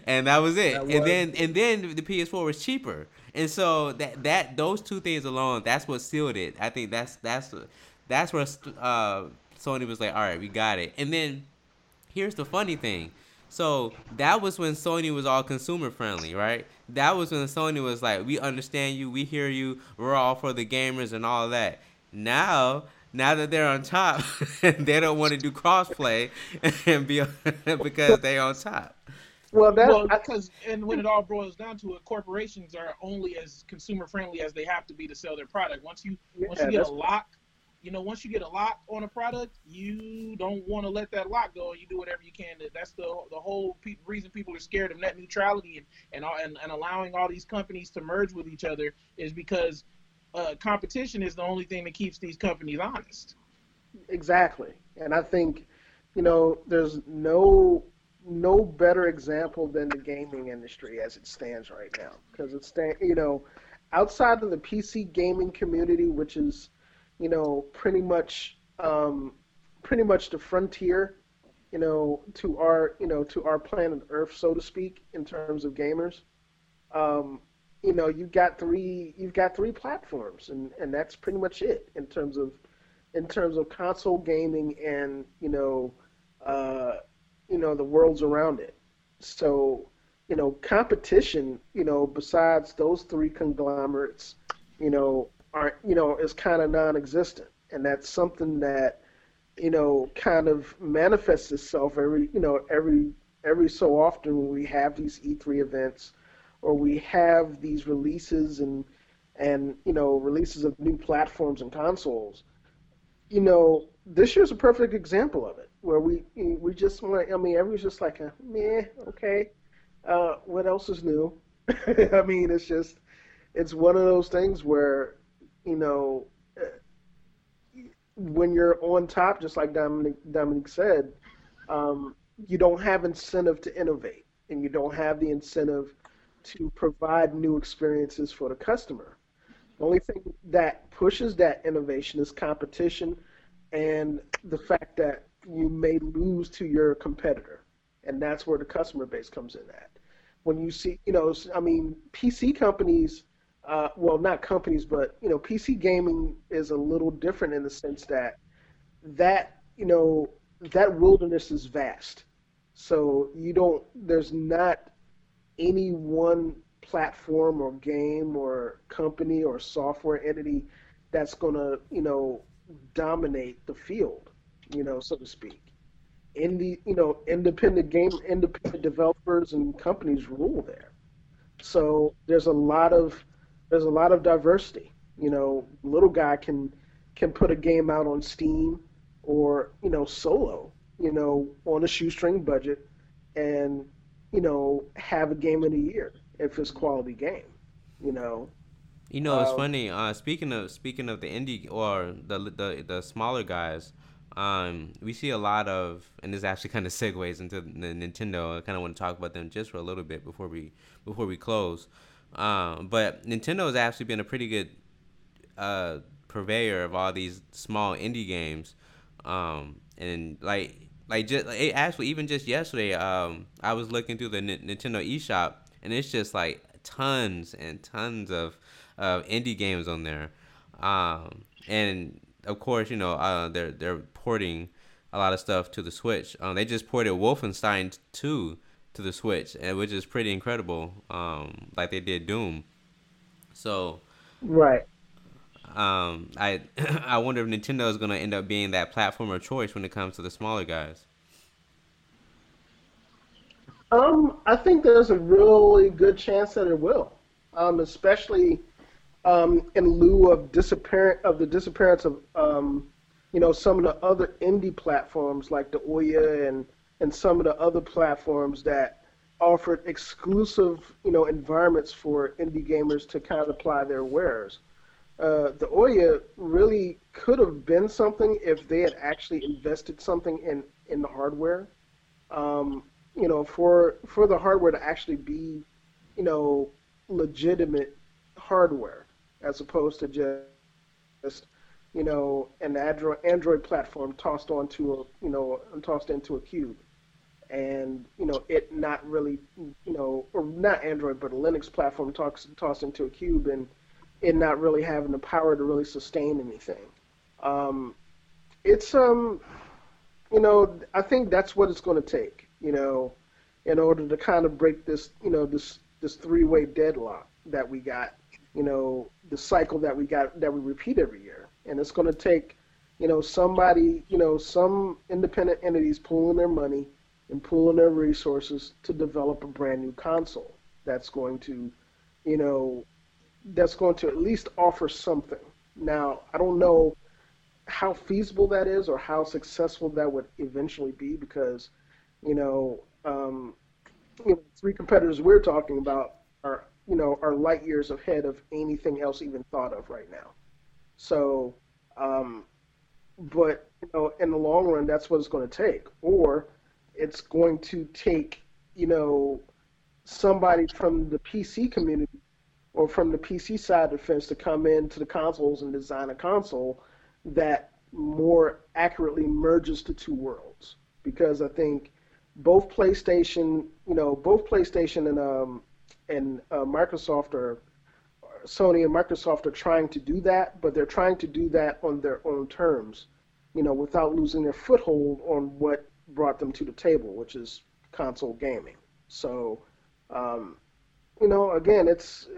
And that was it. That and then and then the PS4 was cheaper and so that that those two things alone that's what sealed it I think that's that's that's where uh, Sony was like all right we got it and then here's the funny thing. So that was when Sony was all consumer friendly, right? That was when Sony was like, "We understand you, we hear you, we're all for the gamers and all that." Now, now that they're on top, they don't want to do crossplay and be because they're on top. Well, that well, because and when it all boils down to it, corporations are only as consumer friendly as they have to be to sell their product. Once you once you get a lock, you know, once you get a lock on a product, you don't want to let that lock go. You do whatever you can. To, that's the the whole pe- reason people are scared of net neutrality and and, all, and and allowing all these companies to merge with each other is because uh, competition is the only thing that keeps these companies honest. Exactly. And I think, you know, there's no no better example than the gaming industry as it stands right now. Because it's sta- you know, outside of the PC gaming community, which is, you know, pretty much um, pretty much the frontier, you know, to our you know to our planet Earth, so to speak, in terms of gamers. Um, you know, you've got three you've got three platforms, and and that's pretty much it in terms of in terms of console gaming and you know uh, you know the worlds around it. So you know competition you know besides those three conglomerates you know are you know is kind of non-existent, and that's something that you know kind of manifests itself every you know every every so often when we have these E3 events or we have these releases and and you know releases of new platforms and consoles. You know, this year's a perfect example of it, where we we just want. I mean, everyone's just like, a, meh, okay. Uh, what else is new? I mean, it's just, it's one of those things where, you know, uh, when you're on top, just like Dominic Dominic said, um, you don't have incentive to innovate, and you don't have the incentive to provide new experiences for the customer. The only thing that pushes that innovation is competition and the fact that you may lose to your competitor. And that's where the customer base comes in at. When you see, you know, I mean, PC companies, uh, well, not companies, but, you know, PC gaming is a little different in the sense that that, you know, that wilderness is vast. So you don't, there's not any one platform or game or company or software entity that's going to, you know, dominate the field, you know, so to speak. In the, you know, independent game, independent developers and companies rule there. So there's a lot of there's a lot of diversity. You know, little guy can can put a game out on Steam or you know solo, you know, on a shoestring budget, and you know have a game of the year if it's quality game. You know, You know, it's um, funny. Uh, speaking of speaking of the indie or the the the smaller guys, um, we see a lot of, and this actually kind of segues into the Nintendo. I kind of want to talk about them just for a little bit before we before we close. Um, but Nintendo has actually been a pretty good uh, purveyor of all these small indie games, um, and like like just like, actually even just yesterday, um, I was looking through the N- Nintendo eShop, and it's just like tons and tons of of indie games on there, um, and of course, you know, uh, they're they're porting a lot of stuff to the Switch. Um, they just ported Wolfenstein 2 to the Switch, and which is pretty incredible. Um, like they did Doom. So, right. Um, I I wonder if Nintendo is going to end up being that platform of choice when it comes to the smaller guys. Um, I think there's a really good chance that it will. Um, especially um, in lieu of disappearance of the disappearance of um, you know some of the other indie platforms like the Ouya and and some of the other platforms that offered exclusive you know environments for indie gamers to kind of apply their wares. Uh, the Ouya really could have been something if they had actually invested something in in the hardware. Um, you know, for for the hardware to actually be, you know, legitimate hardware as opposed to just you know an Android Android platform tossed onto a you know tossed into a cube, and you know it not really you know or not Android but a Linux platform tossed tossed into a cube and it not really having the power to really sustain anything. Um, it's um you know I think that's what it's going to take you know in order to kind of break this you know this this three way deadlock that we got you know, the cycle that we got that we repeat every year. And it's going to take, you know, somebody, you know, some independent entities pooling their money and pooling their resources to develop a brand new console that's going to, you know, that's going to at least offer something. Now, I don't know how feasible that is or how successful that would eventually be because, you know, um, you know, three competitors we're talking about are you know, are light years ahead of anything else even thought of right now. So, um, but you know, in the long run, that's what it's going to take, or it's going to take, you know, somebody from the PC community or from the PC side of the fence to come into the consoles and design a console that more accurately merges the two worlds. Because I think both PlayStation, you know, both PlayStation and um, and uh, Microsoft are Sony and Microsoft are trying to do that, but they're trying to do that on their own terms, you know, without losing their foothold on what brought them to the table, which is console gaming. So, um, you know, again, it's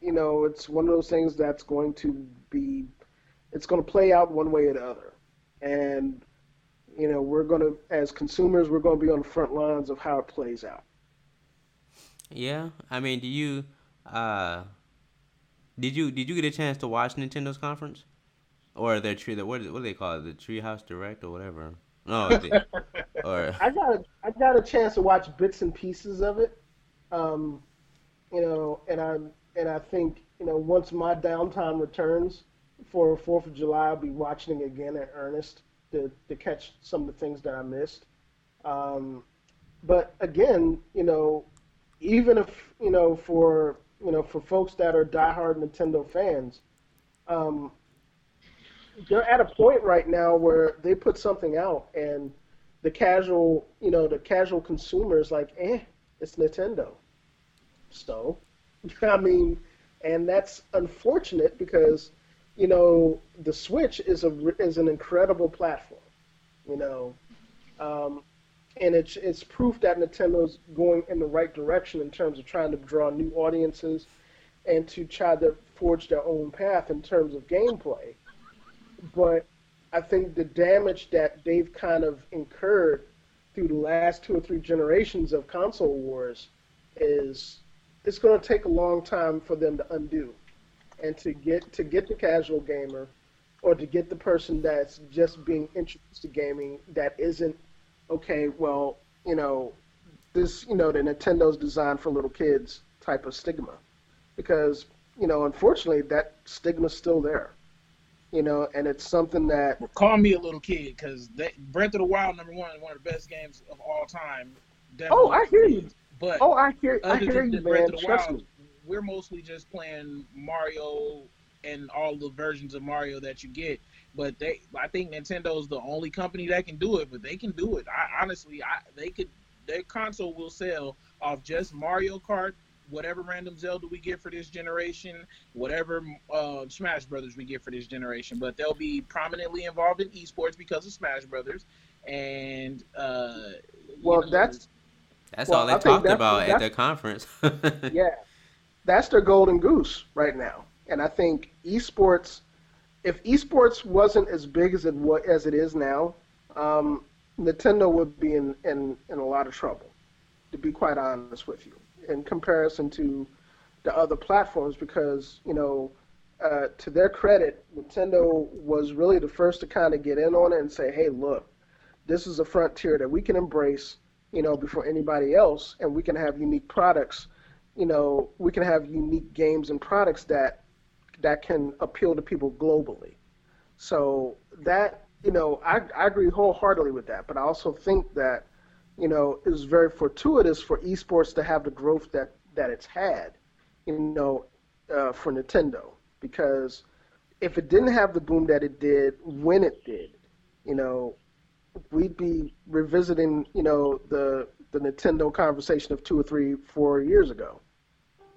you know, it's one of those things that's going to be, it's going to play out one way or the other, and you know, we're going to, as consumers, we're going to be on the front lines of how it plays out. Yeah, I mean, do you uh did you did you get a chance to watch Nintendo's conference or their tree? What what do they call it? The Treehouse Direct or whatever? No, or I got a, I got a chance to watch bits and pieces of it. Um, you know, and I and I think you know once my downtime returns for Fourth of July, I'll be watching it again in earnest to to catch some of the things that I missed. Um, but again, you know, even if you know for you know for folks that are diehard Nintendo fans, um, they're at a point right now where they put something out and the casual you know the casual consumer is like, eh, it's Nintendo. So, I mean, and that's unfortunate because you know the Switch is a is an incredible platform. You know, um, and it's it's proof that Nintendo's going in the right direction in terms of trying to draw new audiences and to try to forge their own path in terms of gameplay. But I think the damage that they've kind of incurred through the last two or three generations of console wars is it's going to take a long time for them to undo and to get to get the casual gamer or to get the person that's just being introduced to gaming that isn't okay, well, you know, this, you know, the Nintendo's designed for little kids type of stigma. Because you know, unfortunately, that stigma's still there. You know, and it's something that call me a little kid because Breath of the Wild number one, is one of the best games of all time. Oh, I hear you. But oh, I hear, I hear you, man. Trust Wild, me. We're mostly just playing Mario and all the versions of Mario that you get. But they, I think Nintendo's the only company that can do it. But they can do it. I honestly, I they could. Their console will sell off just Mario Kart, whatever random Zelda we get for this generation, whatever uh, Smash Brothers we get for this generation. But they'll be prominently involved in esports because of Smash Brothers. And uh, well, know, that's that's well, all they talked about at the conference. yeah, that's their golden goose right now. And I think esports, if esports wasn't as big as it as it is now, um, Nintendo would be in, in, in a lot of trouble. To be quite honest with you, in comparison to the other platforms, because you know, uh, to their credit, Nintendo was really the first to kind of get in on it and say, "Hey, look, this is a frontier that we can embrace." you know, before anybody else, and we can have unique products. You know, we can have unique games and products that that can appeal to people globally. So that you know, I, I agree wholeheartedly with that. But I also think that you know it was very fortuitous for esports to have the growth that that it's had. You know, uh, for Nintendo because if it didn't have the boom that it did when it did, you know, we'd be revisiting, you know, the the Nintendo conversation of two or three, four years ago.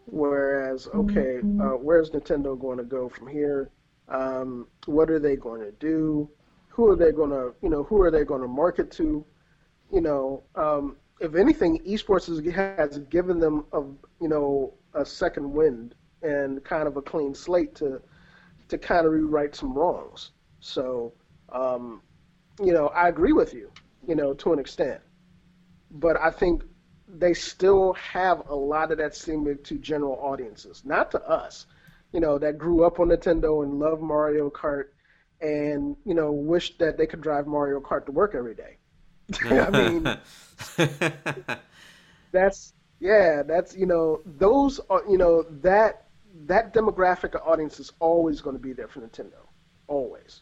Whereas, okay, uh, where's Nintendo going to go from here? Um, what are they going to do? Who are they going to, you know, who are they going to market to? You know, um, if anything, esports has, has given them a, you know, a second wind and kind of a clean slate to to kind of rewrite some wrongs. So, um, you know, I agree with you, you know, to an extent. But I think they still have a lot of that stigma to general audiences, not to us, you know, that grew up on Nintendo and love Mario Kart and, you know, wish that they could drive Mario Kart to work every day. I mean, that's, yeah, that's, you know, those are, you know, that, that demographic of audience is always going to be there for Nintendo. Always.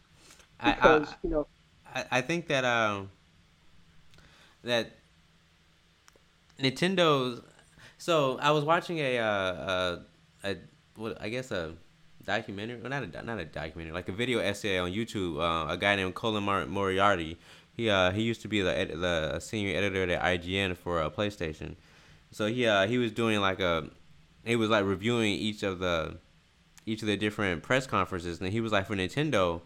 Because, I, I, you know, I, I think that um that Nintendo's. So I was watching a uh, a, a what I guess a documentary, well, not a not a documentary, like a video essay on YouTube. Uh, a guy named Colin Moriarty. He uh he used to be the ed- the senior editor at IGN for uh, PlayStation. So he uh he was doing like a he was like reviewing each of the each of the different press conferences, and he was like for Nintendo,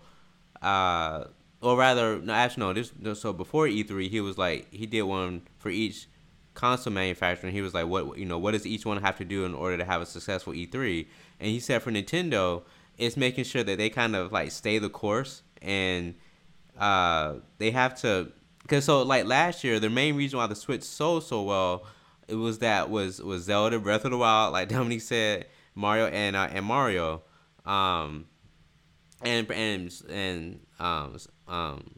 uh or rather, no, actually, no. This so before E3, he was like he did one for each console manufacturer. He was like, what you know, what does each one have to do in order to have a successful E3? And he said for Nintendo, it's making sure that they kind of like stay the course and uh, they have to because so like last year, the main reason why the Switch sold so well, it was that was was Zelda Breath of the Wild, like Dominique said, Mario and uh, and Mario, um, and and and um, um,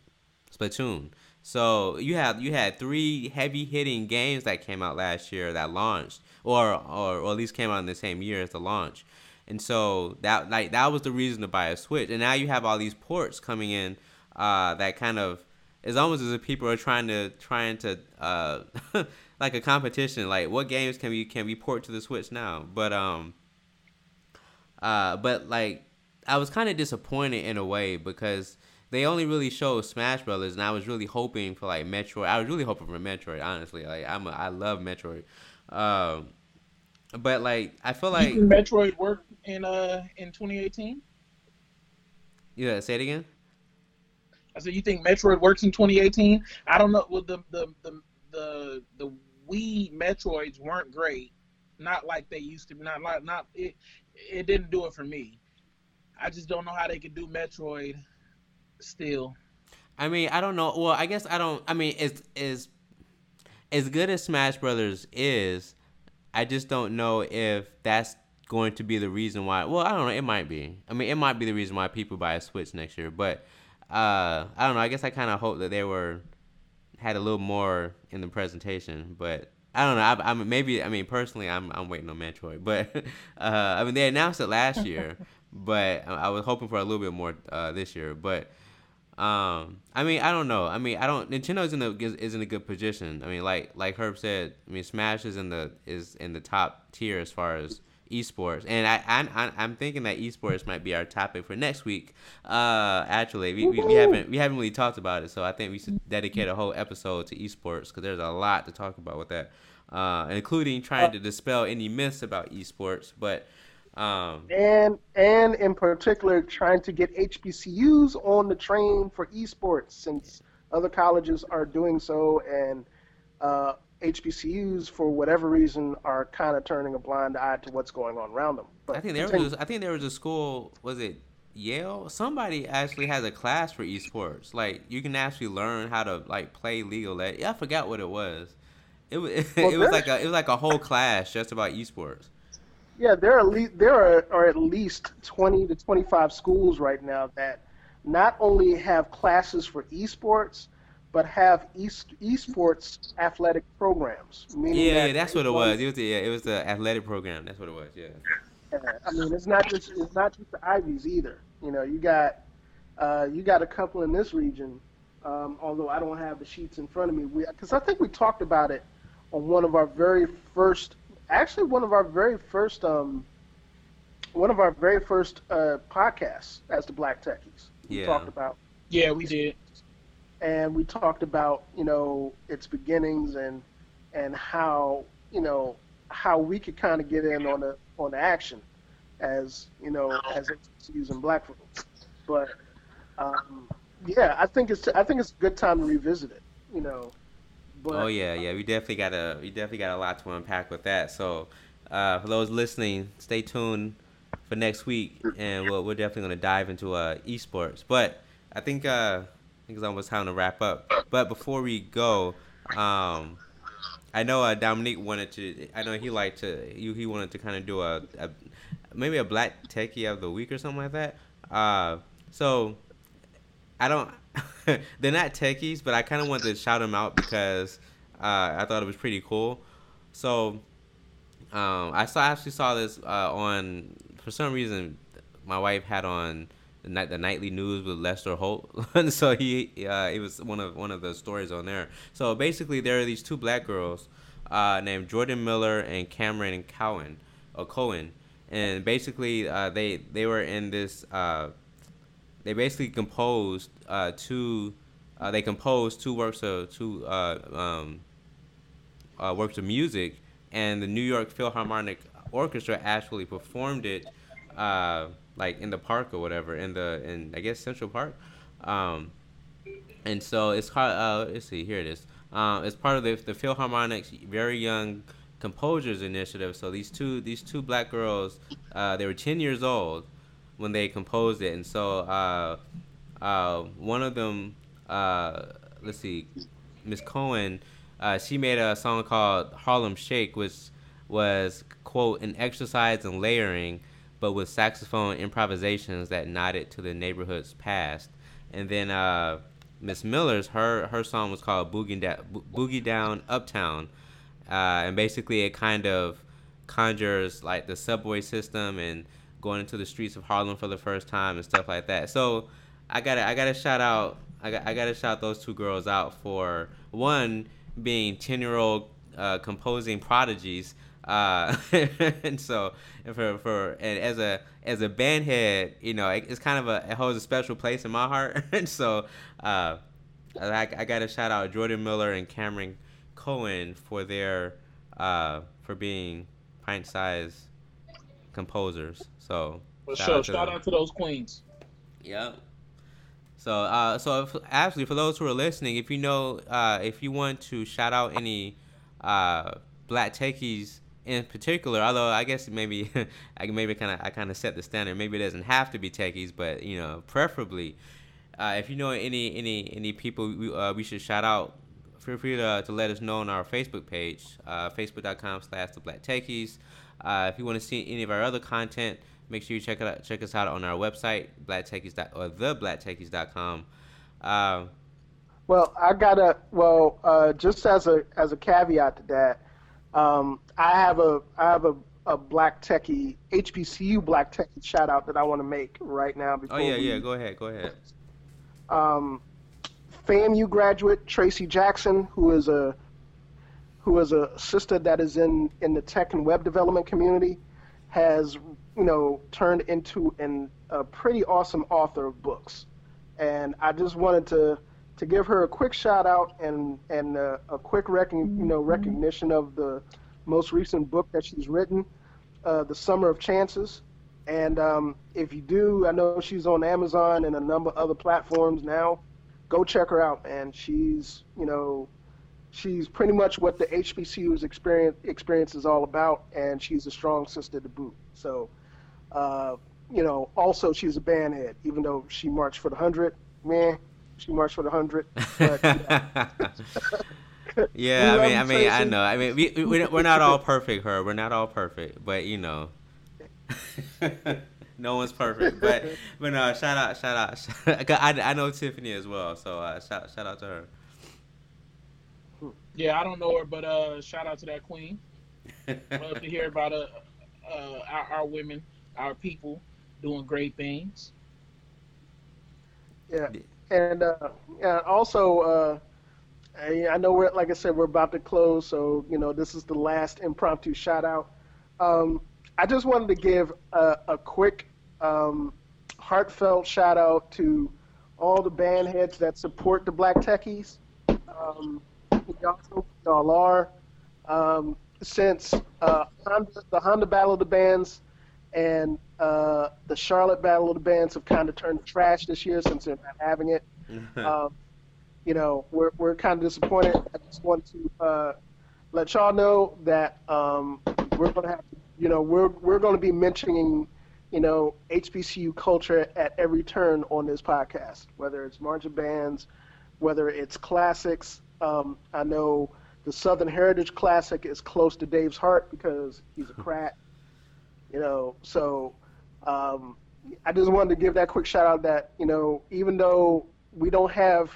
Splatoon. So you have you had three heavy hitting games that came out last year that launched, or, or or at least came out in the same year as the launch, and so that like that was the reason to buy a Switch. And now you have all these ports coming in uh, that kind of it's almost as if people are trying to trying to uh, like a competition. Like what games can we can we port to the Switch now? But um, uh, but like I was kind of disappointed in a way because they only really show Smash Brothers, and I was really hoping for like Metroid. I was really hoping for Metroid, honestly. Like I'm, a, I love Metroid. Um, but like I feel like Metroid worked in uh in 2018. Yeah, say it again. I said, you think Metroid works in 2018? I don't know. Well, the the the the the Wii Metroids weren't great. Not like they used to. Be not like not it. It didn't do it for me. I just don't know how they could do Metroid still. I mean, I don't know. Well, I guess I don't. I mean, as as as good as Smash Brothers is, I just don't know if that's going to be the reason why. Well, I don't know. It might be. I mean, it might be the reason why people buy a Switch next year. But uh, I don't know. I guess I kind of hope that they were had a little more in the presentation. But I don't know. I, I maybe I mean personally, I'm I'm waiting on Metroid, but uh, I mean they announced it last year, but I, I was hoping for a little bit more uh, this year. But um, I mean I don't know. I mean I don't. Nintendo's in a is, is in a good position. I mean like like Herb said. I mean Smash is in the is in the top tier as far as esports, and I, I I'm thinking that esports might be our topic for next week. Uh, actually, we, we, we haven't we haven't really talked about it, so I think we should dedicate a whole episode to esports because there's a lot to talk about with that, uh, including trying to dispel any myths about esports, but. Um, and and in particular, trying to get HBCUs on the train for esports, since other colleges are doing so, and uh, HBCUs, for whatever reason, are kind of turning a blind eye to what's going on around them. But I think there was a, I think there was a school. Was it Yale? Somebody actually has a class for esports. Like you can actually learn how to like play League of Legends. I forgot what it was. It was it, well, it was like a it was like a whole class just about esports. Yeah, there are le- there are, are at least twenty to twenty five schools right now that not only have classes for esports, but have east, esports athletic programs. Yeah, that yeah, that's what it was. It was the, yeah, it was the athletic program. That's what it was. Yeah. yeah. I mean, it's not just it's not just the Ivies either. You know, you got uh, you got a couple in this region. Um, although I don't have the sheets in front of me, because I think we talked about it on one of our very first, actually one of our very first, um, one of our very first uh, podcasts as the Black Techies. We yeah. talked about. Yeah, we did and we talked about you know its beginnings and and how you know how we could kind of get in on the on the action as you know as using black folks. But um, yeah, I think it's I think it's a good time to revisit it. You know. But, oh yeah, yeah, we definitely got a we definitely got a lot to unpack with that. So uh, for those listening, stay tuned for next week, and we're, we're definitely gonna dive into uh, esports. But I think uh, I think it's almost time to wrap up. But before we go, um, I know uh, Dominique wanted to. I know he liked to. He, he wanted to kind of do a, a, maybe a black techie of the week or something like that. Uh, so I don't. they're not techies, but I kind of wanted to shout them out because uh, I thought it was pretty cool. So um, I saw actually saw this uh, on for some reason my wife had on the, night, the nightly news with Lester Holt. so he uh, it was one of one of the stories on there. So basically, there are these two black girls uh, named Jordan Miller and Cameron Cowan or Cohen, and basically uh, they they were in this. Uh, they basically composed uh, two. Uh, they composed two works of two um, works of music, and the New York Philharmonic Orchestra actually performed it like in the park or whatever in the in I guess Central Park. Um, and so it's called. Uh, let's see. Here it is. It's part of the the Philharmonic's Very Young Composers Initiative. So these two these two black girls, uh, they were 10 years old when they composed it, and so uh, uh, one of them, uh, let's see, Miss Cohen, uh, she made a song called Harlem Shake, which was quote an exercise in layering but with saxophone improvisations that nodded to the neighborhood's past. And then uh, Miss Miller's her her song was called Boogie Down, Boogie Down Uptown, uh, and basically it kind of conjures like the subway system and going into the streets of Harlem for the first time and stuff like that. So I gotta I gotta shout out I got I gotta shout those two girls out for one being ten year old uh, composing prodigies uh, and so for for and as a as a band head, you know, it, it's kind of a it holds a special place in my heart. and so uh, I, I got to shout out Jordan Miller and Cameron Cohen for their uh, for being pint size composers. So for shout sure, out shout them. out to those queens. Yep. So, uh, so if, actually, for those who are listening, if you know, uh, if you want to shout out any uh, black techies in particular, although I guess maybe I maybe kind of I kind of set the standard. Maybe it doesn't have to be techies, but you know, preferably, uh, if you know any any any people we, uh, we should shout out, feel free to, to let us know on our Facebook page, uh, facebook.com slash the Black Techies. Uh, if you want to see any of our other content, make sure you check it out, check us out on our website, blacktechies or theblacktechies.com. Uh, well, I gotta well uh, just as a as a caveat to that Um, I have a I have a, a black techie HBCU black techie shout out that I want to make right now. oh yeah, we, yeah. Go ahead. Go ahead. Um, FAMU graduate Tracy Jackson, who is a who is a sister that is in in the tech and web development community, has you know turned into an, a pretty awesome author of books, and I just wanted to to give her a quick shout out and and uh, a quick rec- you know recognition of the most recent book that she's written, uh, The Summer of Chances. And um, if you do, I know she's on Amazon and a number of other platforms now. Go check her out, and she's you know she's pretty much what the HBCU's experience experience is all about, and she's a strong sister to boot. So, uh, you know, also she's a bandhead, even though she marched for the hundred. Man, she marched for the hundred. yeah, I mean, I mean, I know. I mean, we we're not all perfect, her. We're not all perfect, but you know, no one's perfect. But but no, shout out, shout out. Shout out. I I know Tiffany as well, so uh, shout shout out to her. Yeah, I don't know her, but uh, shout out to that queen. Love to hear about uh, uh, our, our women, our people doing great things. Yeah, and uh, yeah, also, uh, I, I, know we're like I said, we're about to close, so you know this is the last impromptu shout out. Um, I just wanted to give a, a quick, um, heartfelt shout out to all the band heads that support the Black Techies. Um, y'all, y'all are. Um, since uh, Honda, the Honda Battle of the Bands and uh, the Charlotte Battle of the Bands have kind of turned to trash this year since they're not having it. um, you know, we're, we're kind of disappointed. I just want to uh, let y'all know that um, we're going to have, you know, we're, we're going to be mentioning, you know, HBCU culture at every turn on this podcast, whether it's marching bands, whether it's classics, um, I know the Southern Heritage Classic is close to Dave's heart because he's a Pratt. You know, so um, I just wanted to give that quick shout out that you know even though we don't have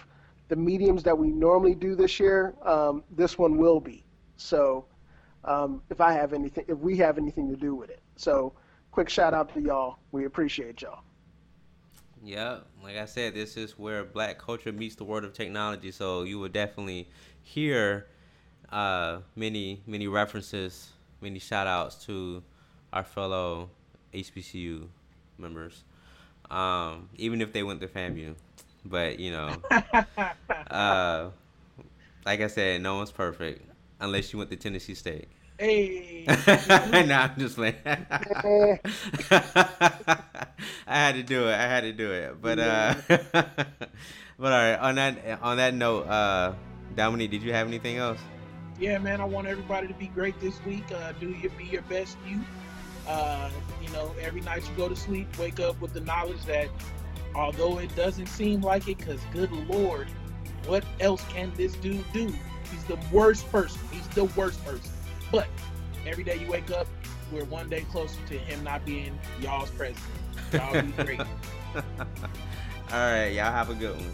the mediums that we normally do this year, um, this one will be. So um, if I have anything, if we have anything to do with it, so quick shout out to y'all. We appreciate y'all. Yeah, like I said, this is where black culture meets the world of technology. So you will definitely hear uh, many, many references, many shout outs to our fellow HBCU members, um, even if they went to FAMU. But, you know, uh, like I said, no one's perfect unless you went to Tennessee State. Hey. nah, I'm just playing. I had to do it. I had to do it. But uh but all right, on that on that note, uh Dominique, did you have anything else? Yeah, man, I want everybody to be great this week. Uh do your be your best you. Uh, you know, every night you go to sleep, wake up with the knowledge that although it doesn't seem like it, because good lord, what else can this dude do? He's the worst person. He's the worst person. But every day you wake up, we're one day closer to him not being y'all's president. Y'all be great. All right, y'all have a good one.